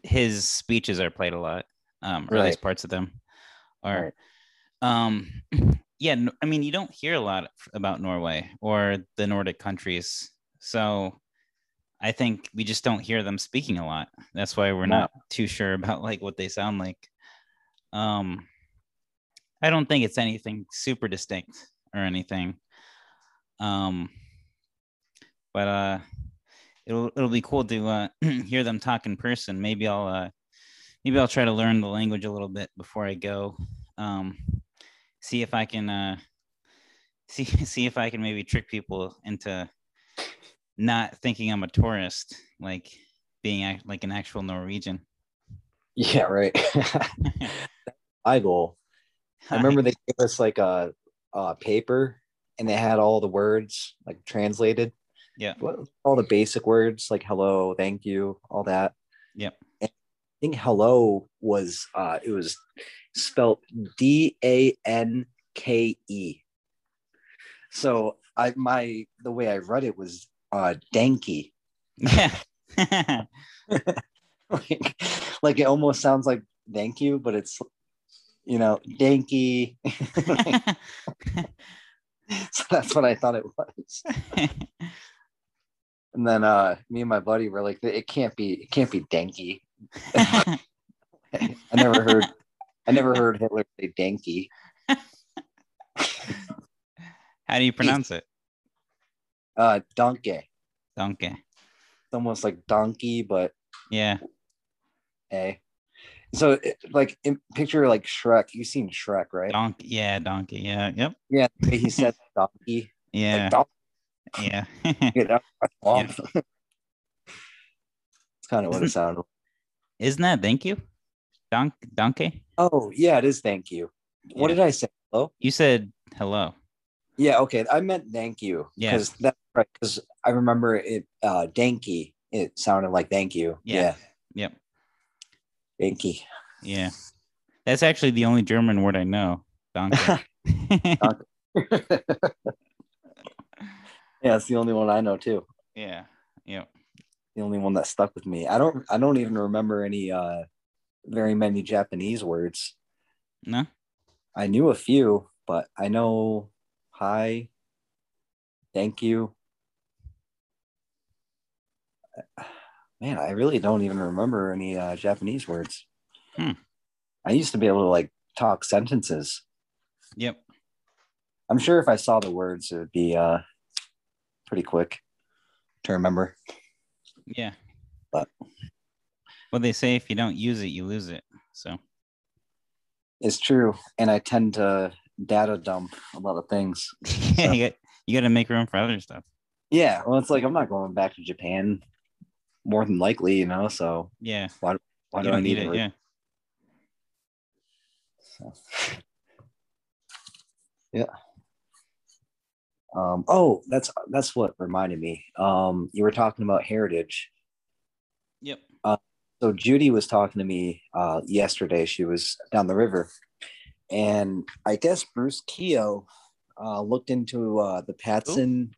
his speeches are played a lot um or at least parts of them are Right. um <clears throat> yeah I mean you don't hear a lot about norway or the nordic countries so i think we just don't hear them speaking a lot that's why we're No. not too sure about like what they sound like um i don't think it's anything super distinct or anything um but uh it'll it'll be cool to uh <clears throat> hear them talk in person maybe i'll uh maybe i'll try to learn the language a little bit before i go um see if i can uh see <laughs> see if i can maybe trick people into not thinking i'm a tourist like being like an actual norwegian <laughs> yeah, right. <laughs> My goal. I remember they gave us like a, a paper and they had all the words like translated. Yeah What, all the basic words like hello, thank you, all that. Yeah. And I think hello was uh it was spelled D A N K E. So I my the way I read it was uh danky. yeah <laughs> <laughs> like, like it almost sounds like thank you, but it's you know, danky. <laughs> so that's what I thought it was. And then uh me and my buddy were like, it can't be it can't be danky. <laughs> I never heard I never heard Hitler say danky. how do you pronounce it Uh donkey. donkey It's almost like donkey, but yeah a. So it, like in, picture like Shrek. You've seen Shrek, right? donkey yeah donkey yeah yep Yeah, he said donkey. yeah Like, donkey. Yeah out of my. It's kind of what it sounded. like. isn't that thank you Donk donkey Oh yeah, it is. Thank you. What did I say? Hello. you said hello Yeah, okay. I meant thank you. Yeah. Because that's right. Because I remember it uh danky. It sounded like thank you. Yeah. Yeah. yep Danky. Yeah. That's actually the only German word I know. Donkey. <laughs> <laughs> yeah, it's the only one I know too. yeah. Yep. The only one that stuck with me. I don't I don't even remember any uh very many Japanese words. No? I knew a few, but I know hi, thank you. <sighs> Man, I really don't even remember any uh, Japanese words. Hmm. I used to be able to like talk sentences. Yep. I'm sure if I saw the words, it would be uh, pretty quick to remember. Yeah. But- well, they say if you don't use it, you lose it. So It's true, and I tend to data dump a lot of things. yeah, <laughs> you got you got to make room for other stuff. Yeah, well, it's like I'm not going back to Japan, more than likely, you know. So Yeah. why you do I need, need it? it. Yeah. So. <laughs> Yeah. Um, oh, that's that's what reminded me. Um, you were talking about heritage. Yep. So Judy was talking to me uh, yesterday. She was down the river, and I guess Bruce Keogh uh, looked into uh, the Patson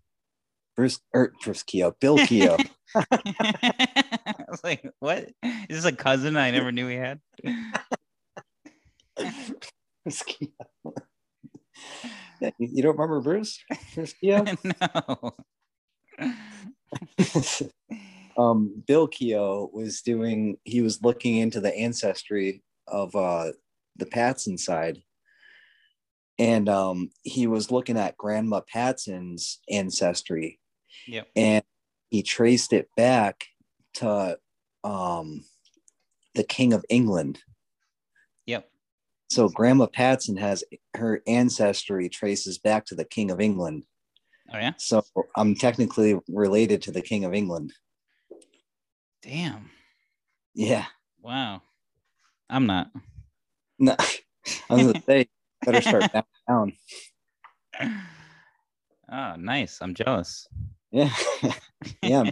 Bruce or er, Bruce Keogh, Bill Keogh. <laughs> I was like, what? Is this a cousin I never knew he had? <laughs> Bruce Keogh. <laughs> you don't remember Bruce? <laughs> <laughs> Bruce Keogh? no. um, Bill Keogh was doing. He was looking into the ancestry of uh, the Patson side, and um, he was looking at Grandma Patson's ancestry. Yep. And he traced it back to um, the King of England. So Grandma Patson has her ancestry traces back to the King of England. Oh yeah. So I'm technically related to the King of England. Damn. Yeah. Wow. I'm not. No, <laughs> I was gonna <laughs> say better start down. <laughs> Oh, nice. I'm jealous. Yeah. yeah.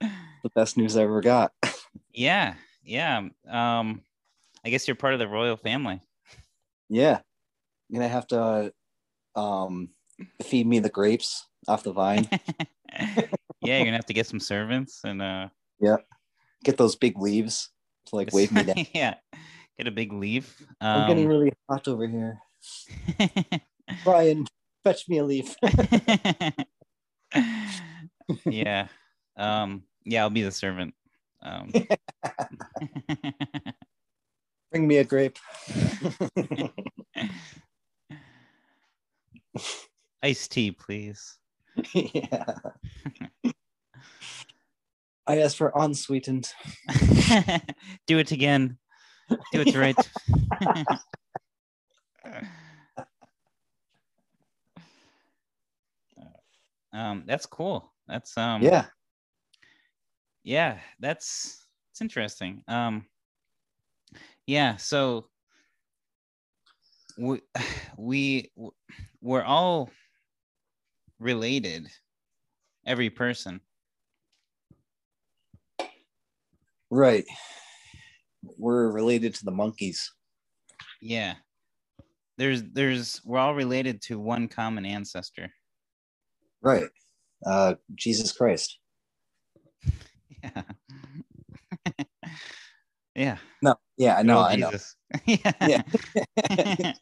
the best news I ever got. yeah. Yeah. Um, I guess you're part of the royal family. Yeah. I'm gonna have to um feed me the grapes off the vine. <laughs> yeah, you're gonna have to get some servants and uh yeah. Get those big leaves to like wave me <laughs> down. yeah. Get a big leaf. Um, I'm getting um, really hot over here. <laughs> Brian, fetch me a leaf. yeah. Um, yeah, I'll be the servant. Um, Bring me a grape. <laughs> Iced tea, please. yeah. I asked for unsweetened. <laughs> Do it again. Do it right. <laughs> um, that's cool. That's um. Yeah. Yeah, that's it's interesting. Um. Yeah. So. We <sighs> we we're all related. Every person. Right we're related to the monkeys. Yeah. There's there's we're all related to one common ancestor. Right. Uh Jesus Christ. <laughs> Yeah. Yeah. No, yeah, I know, oh, I know. <laughs> yeah. yeah.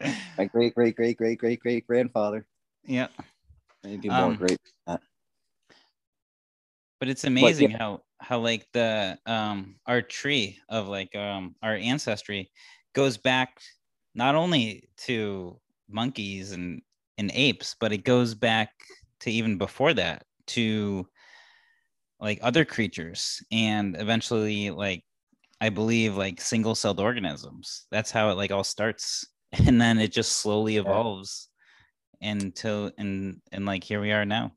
<laughs> My great great great great great great grandfather. Yeah. Maybe more um, great. But it's amazing but, yeah. how how like the um our tree of like um our ancestry goes back not only to monkeys and and apes but it goes back to even before that to like other creatures and eventually like i believe like single celled organisms that's how it like all starts <laughs> and then it just slowly evolves until and and like here we are now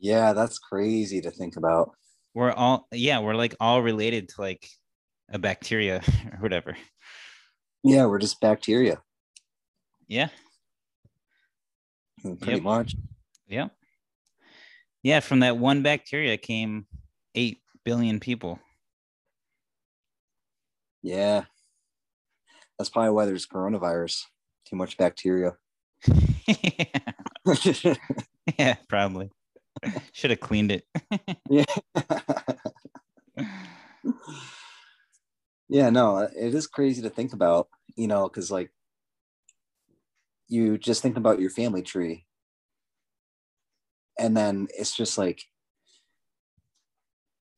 yeah, that's crazy to think about. We're all yeah, we're like all related to like a bacteria <laughs> or whatever. Yeah, we're just bacteria. Yeah. Mm, pretty yep. much. Yeah. Yeah, from that one bacteria came 8 billion people. Yeah. That's probably why there's coronavirus. Too much bacteria. <laughs> yeah. <laughs> yeah, probably. Should have cleaned it. <laughs> yeah. yeah, no, it is crazy to think about, you know, because like you just think about your family tree. And then it's just like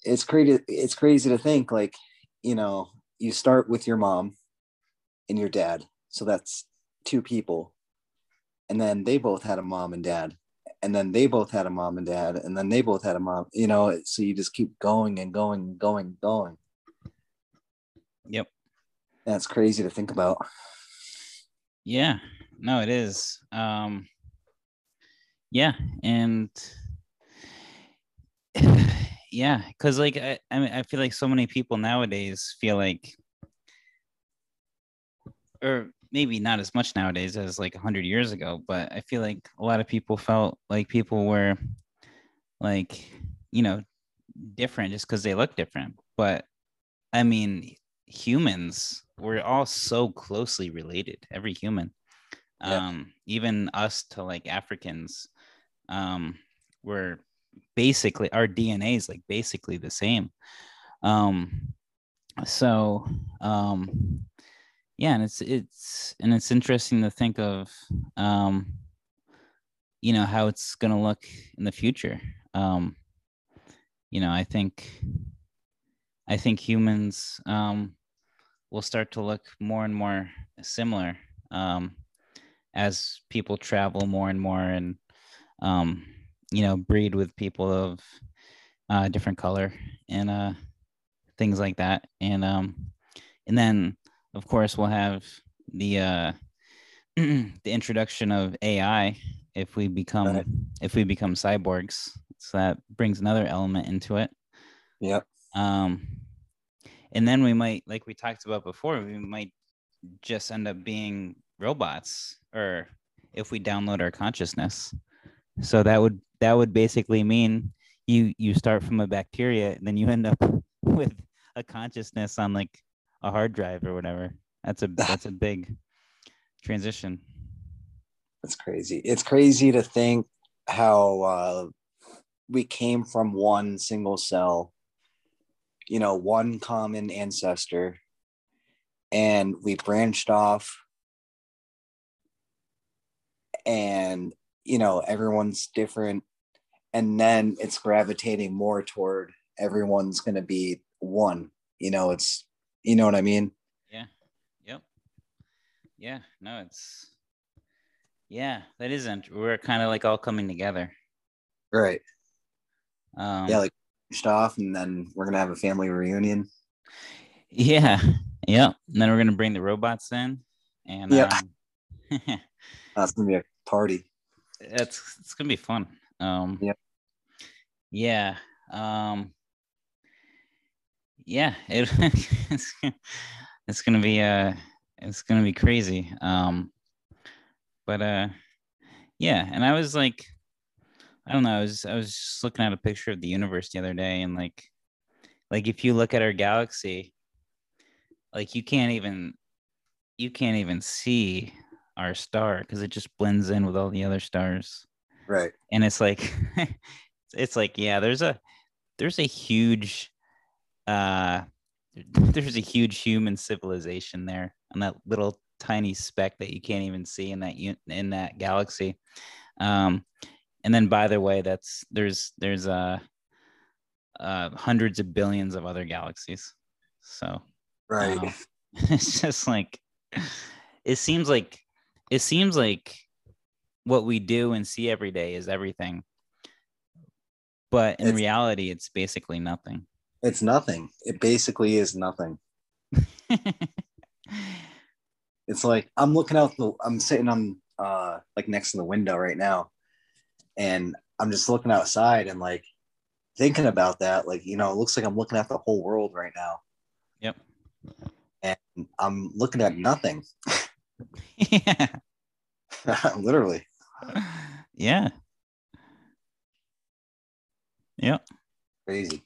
it's crazy it's crazy to think like, you know, you start with your mom and your dad. So that's two people. And then they both had a mom and dad. And then they both had a mom and dad. And then they both had a mom you know so you just keep going and going and going and going. Yep. That's crazy to think about. Yeah. No it is. Um yeah. And yeah because like I, I mean i feel like so many people nowadays feel like or maybe not as much nowadays as like 100 years ago but i feel like a lot of people felt like people were like you know different just because they look different. But i mean humans we're all so closely related every human. Um, even us to like Africans, um, we're basically our DNA is like basically the same. Um, so um, yeah, and it's it's and it's interesting to think of um, you know how it's gonna look in the future. Um, you know, I think I think humans um, will start to look more and more similar um, as people travel more and more and um, you know breed with people of uh, different color and uh, things like that. And um, and then of course we'll have the uh, <clears throat> the introduction of AI if we become right. if we become cyborgs. So that brings another element into it. Yep. Um and then we might like we talked about before we might just end up being robots or if we download our consciousness. So that would that would basically mean you you start from a bacteria and then you end up <laughs> with a consciousness on like a hard drive or whatever. That's a <laughs> that's a big transition. That's crazy. It's crazy to think how uh, we came from one single cell you know, one common ancestor, and we branched off, and you know, everyone's different, and then it's gravitating more toward everyone's going to be one. You know, it's you know what I mean. Yeah. Yep. Yeah. No, it's yeah. That isn't. We're kind of like all coming together. Right. Um, yeah, like pushed off and then we're gonna have a family reunion yeah yeah and then we're gonna bring the robots in and yeah um, <laughs> that's gonna be a party it's it's gonna be fun um yeah yeah um yeah it, <laughs> it's, it's gonna be uh it's gonna be crazy um but uh yeah and i was like I don't know. I was I was just looking at a picture of the universe the other day, and like, like if you look at our galaxy, like you can't even you can't even see our star because it just blends in with all the other stars. Right. And it's like, <laughs> it's like yeah, there's a there's a huge uh <laughs> there's a huge human civilization there on that little tiny speck that you can't even see in that in that galaxy. Um and then by the way that's there's there's uh, uh hundreds of billions of other galaxies. So right. um, <laughs> it's just like it seems like it seems like what we do and see every day is everything but in it's, reality it's basically nothing it's nothing it basically is nothing <laughs> it's like i'm looking out the i'm sitting on uh like next to the window right now and I'm just looking outside and like thinking about that. Like, you know, it looks like I'm looking at the whole world right now. Yep. And I'm looking at nothing. <laughs> yeah. <laughs> Literally. <laughs> Yeah. Yep. Crazy.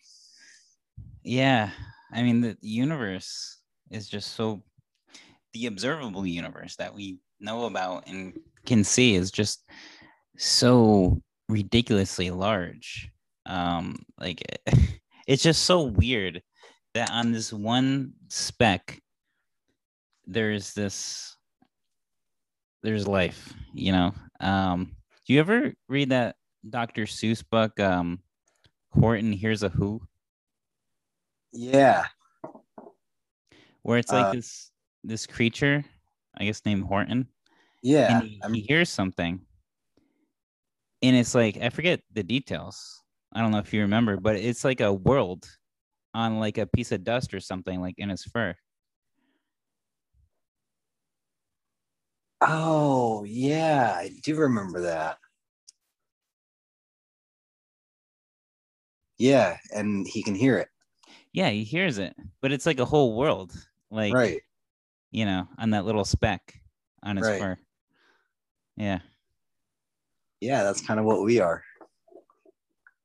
Yeah. I mean, the universe is just so, the observable universe that we know about and can see is just so ridiculously large. Um, like <laughs> it's just so weird that on this one speck, there's this there's life, you know. Um, do you ever read that Dr. Seuss book, um, Horton Hears a Who? Yeah. Where it's like uh, this this creature, I guess named Horton. Yeah. And he, he hears something and it's like I forget the details. I don't know if you remember, but it's like a world on like a piece of dust or something like in his fur. Oh, yeah, I do remember that. Yeah, and he can hear it. Yeah, he hears it, but it's like a whole world, like right, you know, on that little speck on his right. fur. Yeah yeah, that's kind of what we are.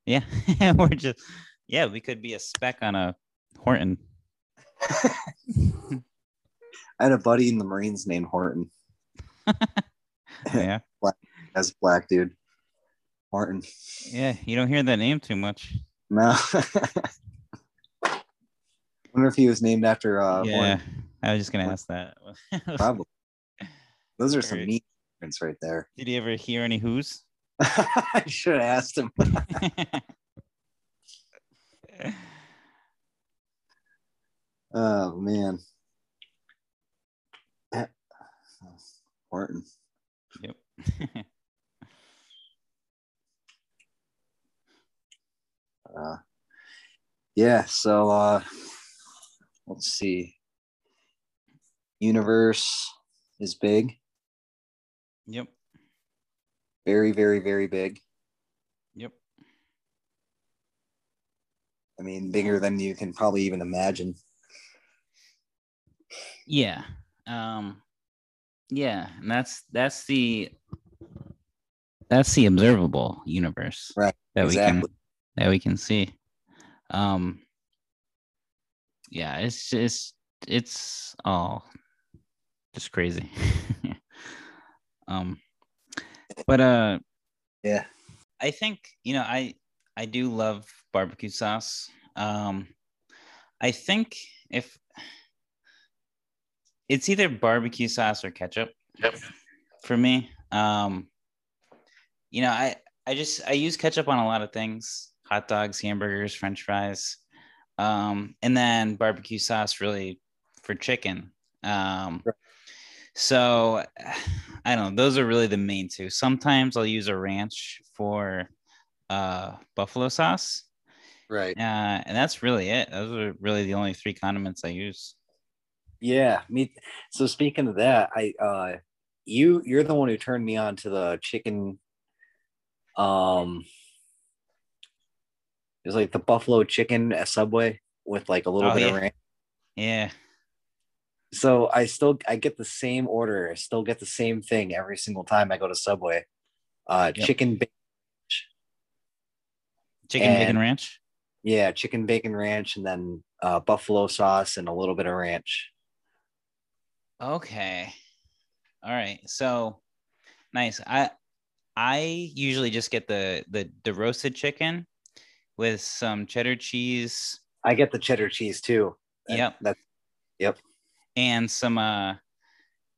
Yeah, <laughs> we're just yeah, we could be a speck on a Horton. <laughs> I had a buddy in the Marines named Horton. <laughs> yeah. <laughs> That's black dude. Martin. Yeah, you don't hear that name too much. No. <laughs> I wonder if he was named after uh yeah. I was just gonna ask that. <laughs> Probably. Those are some neat prints right there. Did you ever hear any who's? I should have asked him. Oh man. Martin. <laughs> Uh, yeah, so uh let's see. Universe is big, yep. very, very, very big. Yep. I mean, bigger than you can probably even imagine. Yeah. Um yeah, and that's that's the that's the observable universe Right, that we can that we can see. Um yeah, it's just it's all just crazy. <laughs> um but uh Yeah. I think you know I I do love barbecue sauce. Um, I think if it's either barbecue sauce or ketchup Yep. for me. Um, you know, I I just I use ketchup on a lot of things: hot dogs, hamburgers, French fries, um, and then barbecue sauce really for chicken. Um, Right. so I don't know; those are really the main two. Sometimes I'll use a ranch for uh, buffalo sauce, Right. uh, and that's really it. Those are really the only three condiments I use. Yeah. Me so speaking of that, I uh you you're the one who turned me on to the chicken um it was like the buffalo chicken at Subway with like a little Oh, bit yeah. of ranch. Yeah, So I still I get the same order. I still get the same thing every single time I go to Subway. Uh Yep. chicken chicken bacon ranch. yeah, chicken bacon ranch and then uh buffalo sauce and a little bit of ranch. Okay. All right. So nice. I I usually just get the the the roasted chicken with some cheddar cheese. I get the cheddar cheese too. That- Yep. That, yep. and some uh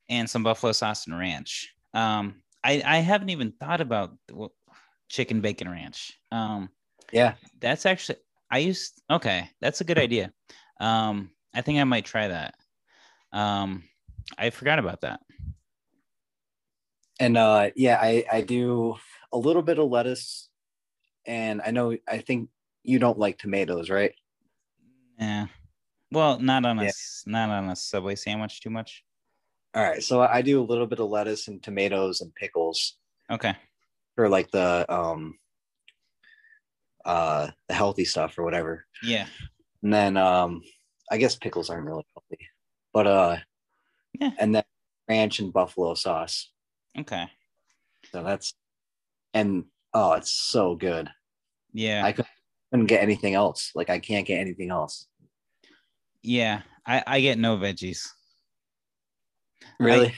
and some buffalo sauce and ranch. Um I I haven't even thought about well, chicken bacon ranch. Um yeah. that's actually I used okay, that's a good idea. Um I think I might try that. Um I forgot about that. And uh yeah, I I do a little bit of lettuce and I know I think you don't like tomatoes, right? Yeah. Well, not on a Yeah. not on a subway sandwich too much. All right, so I do a little bit of lettuce and tomatoes and pickles Okay. for like the um uh the healthy stuff or whatever. Yeah. And then um I guess pickles aren't really healthy. But uh Yeah. <laughs> and then ranch and buffalo sauce. Okay. So that's and oh it's so good. Yeah. I couldn't get anything else. Like I can't get anything else. yeah. I I get no veggies. Really?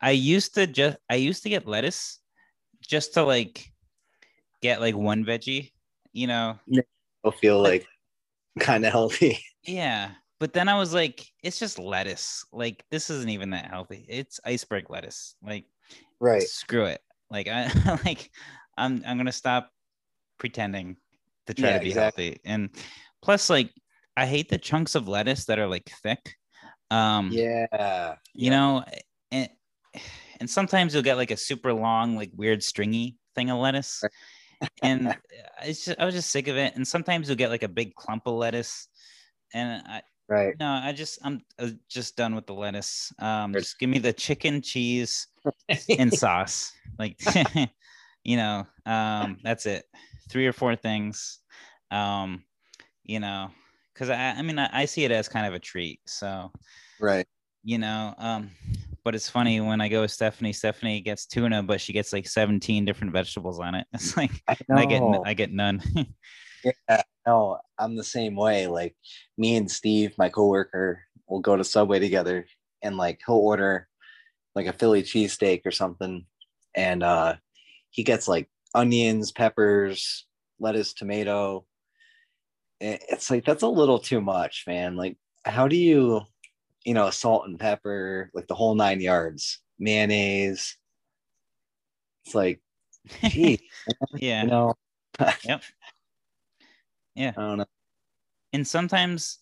I used to just I used to get lettuce just to like get like one veggie, you know. I feel like kind of healthy. <laughs> Yeah. But then I was like, it's just lettuce. Like this isn't even that healthy. It's iceberg lettuce. Like Right. screw it. Like I <laughs> like I'm I'm gonna stop pretending to try Yeah, to be exactly. healthy. And plus, like I hate the chunks of lettuce that are like thick. Um Yeah. you know, and and sometimes you'll get like a super long, like weird stringy thing of lettuce. and <laughs> it's just I was just sick of it. And sometimes you'll get like a big clump of lettuce. And I Right. no, I just I'm uh, just done with the lettuce. Um, just give me the chicken, cheese, <laughs> and sauce. Like, <laughs> you know, um, that's it. Three or four things. Um, you know, because I I mean I, I see it as kind of a treat. So right. you know, um, but it's funny when I go with Stephanie. Stephanie gets tuna, but she gets like 17 different vegetables on it. <laughs> It's like I I get. I get none. Yeah, no, I'm the same way. Like me and Steve, my coworker, will go to Subway together and like he'll order like a Philly cheesesteak or something. and uh, he gets like onions, peppers, lettuce, tomato. It's like that's a little too much, man. Like, how do you, you know, salt and pepper, like the whole nine yards, mayonnaise? It's like, <laughs> gee, yeah, you know. yep. <laughs> Yeah. I don't know. And sometimes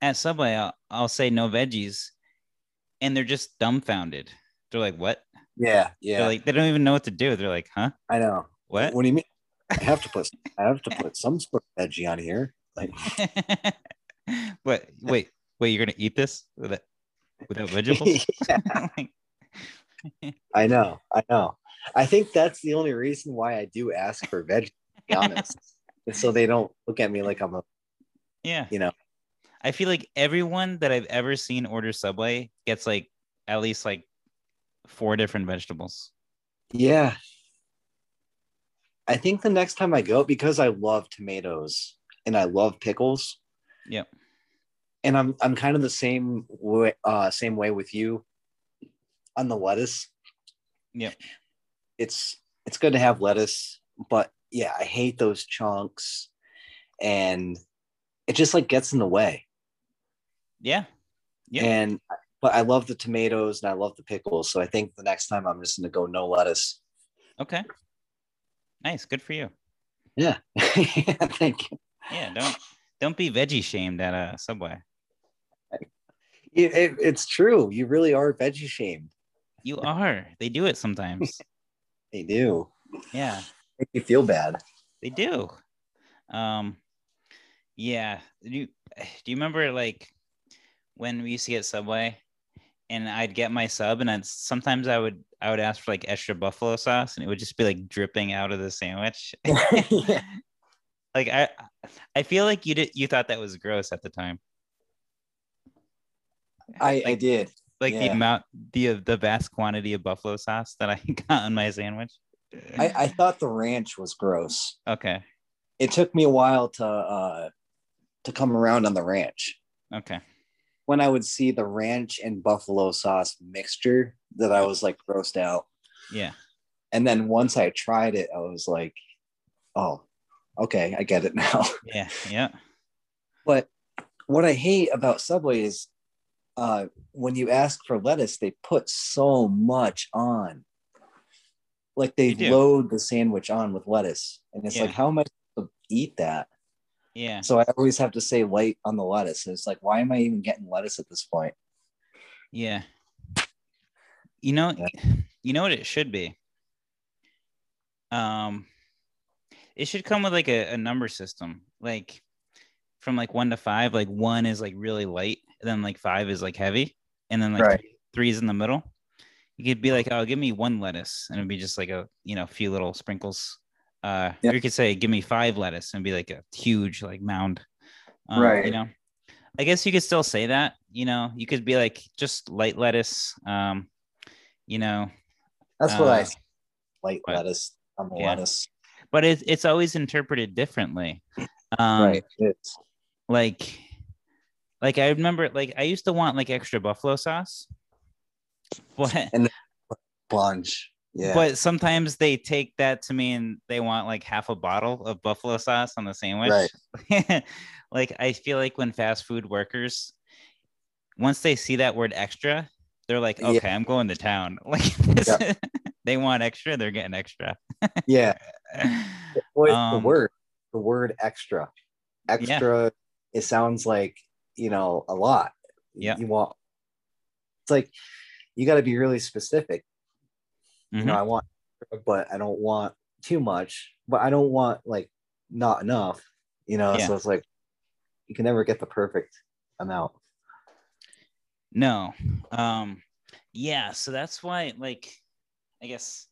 at Subway, I'll, I'll say no veggies, and they're just dumbfounded. They're like, "What?" Yeah, yeah. They're like, they don't even know what to do. They're like, "Huh? I know. What? What do you mean? I have to put I have to put some sort of veggie on here. Like <laughs> what? Wait, wait. You're gonna eat this without without vegetables? <laughs> <laughs> Like, I know, I know. I think that's the only reason why I do ask for veggies. to be honest. So they don't look at me like I'm a yeah. you know. I feel like everyone that I've ever seen order Subway gets like at least like four different vegetables. Yeah. I think the next time I go, because I love tomatoes and I love pickles. Yep. And I'm I'm kind of the same way uh same way with you on the lettuce. Yeah. It's it's good to have lettuce, but yeah, I hate those chunks and it just like gets in the way. Yeah. Yeah. And but I love the tomatoes and I love the pickles. So I think the next time I'm just gonna go no lettuce. Okay. Nice. Good for you. Yeah. <laughs> Thank you. Yeah. Don't don't be veggie shamed at a Subway. It, it- it's true. You really are veggie shamed. You are. They do it sometimes. <laughs> They do. Yeah. Make you feel bad. They do. Um, yeah. Do you, do you remember like when we used to get Subway and I'd get my sub and I'd, sometimes I would I would ask for like extra buffalo sauce and it would just be like dripping out of the sandwich. <laughs> <laughs> Yeah. like I I feel like you did you thought that was gross at the time. I, I did. Like the amount the the vast quantity of buffalo sauce that I <laughs> got on my sandwich. I, I <laughs> thought the ranch was gross. okay. It took me a while to uh to come around on the ranch. Okay. When I would see the ranch and buffalo sauce mixture, that I was like grossed out. Yeah. And then once I tried it, I was like, oh, okay, I get it now. <laughs> Yeah. Yeah. But what I hate about Subway is uh, when you ask for lettuce, they put so much on. Like they load the sandwich on with lettuce. And it's Yeah. like, how am I supposed to eat that? Yeah. So I always have to say light on the lettuce. And it's like, why am I even getting lettuce at this point? Yeah. You know, Yeah. you know what it should be. Um, it should come with like a, a number system, like from like one to five. Like one is like really light, and then like five is like heavy, and then like Right. three is in the middle. You could be like, "Oh, give me one lettuce," and it'd be just like a you know few little sprinkles. Uh, Yeah. or you could say, "Give me five lettuce," and be like a huge like mound. Um, Right. You know, I guess you could still say that. You know, you could be like just light lettuce. Um, you know, That's what I Uh, light what? lettuce on the Yeah. lettuce. but it's it's always interpreted differently. Um, right. It's Like, like I remember, like I used to want like extra buffalo sauce, <laughs> but bunch. Yeah. but sometimes they take that to mean they want like half a bottle of buffalo sauce on the sandwich. <laughs> like I feel like when fast food workers, once they see that word extra, they're like, Yeah. okay, I'm going to town. <laughs> Like this, they want extra, they're getting extra. yeah. What Um, the word? The word extra. Extra. It sounds like you know a lot. Yeah. You want. It's like you got to be really specific. You Mhm. know, I want, but I don't want too much. But I don't want like not enough. You know, Yeah. so it's like you can never get the perfect amount. No. Um yeah, so that's why like I guess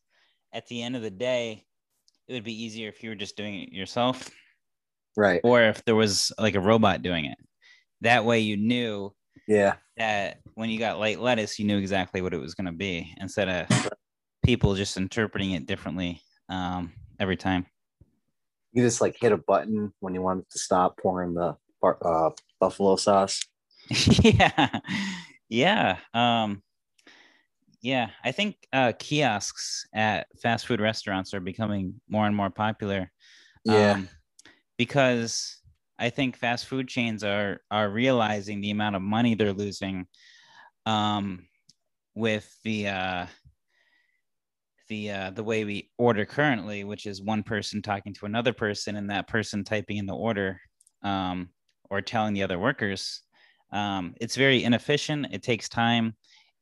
at the end of the day it would be easier if you were just doing it yourself Right. or if there was like a robot doing it. That way you knew Yeah. that when you got light lettuce you knew exactly what it was going to be instead of people just interpreting it differently um every time. You just like hit a button when you want to stop pouring the uh, buffalo sauce. <laughs> yeah. Yeah. Um Yeah, I think uh, kiosks at fast food restaurants are becoming more and more popular. Yeah. Um, because I think fast food chains are are realizing the amount of money they're losing um, with the uh, the uh, the way we order currently, which is one person talking to another person and that person typing in the order um, or telling the other workers. Um, it's very inefficient. It takes time,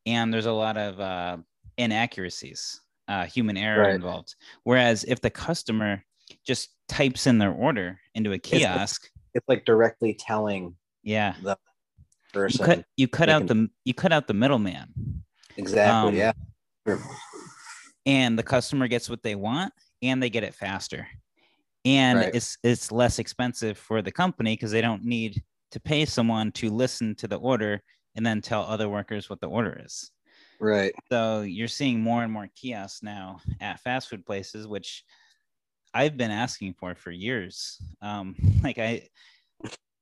and there's a lot of uh, inaccuracies, uh, human error right. involved. Whereas if the customer just types in their order into a kiosk, it's, like directly telling yeah the person. You cut, you cut out the you cut out the middleman. Exactly. Um, yeah. And the customer gets what they want, and they get it faster, and right. it's it's less expensive for the company because they don't need to pay someone to listen to the order and then tell other workers what the order is. Right. So you're seeing more and more kiosks now at fast food places, which I've been asking for for years. Um, <laughs> like I,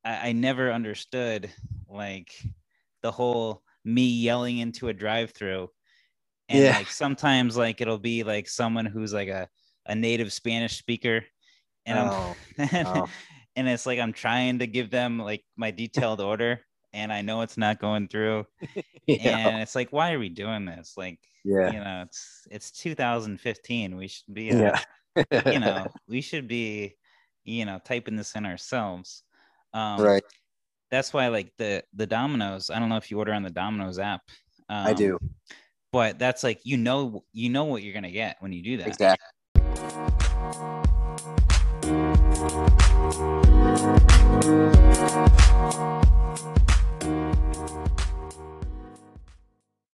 I never understood like the whole me yelling into a drive-through, and yeah. like sometimes like it'll be like someone who's like a a native Spanish speaker, and oh. <laughs> I'm oh. and it's like I'm trying to give them like my detailed order, and I know it's not going through, <laughs> yeah. and it's like why are we doing this? Like yeah, you know, it's it's 2015. We should be uh, yeah you <laughs> know, we should be, you know, typing this in ourselves. Um, right. That's why, like the the Domino's. I don't know if you order on the Domino's app. Um, I do. But that's like you know you know what you're gonna get when you do that. Exactly.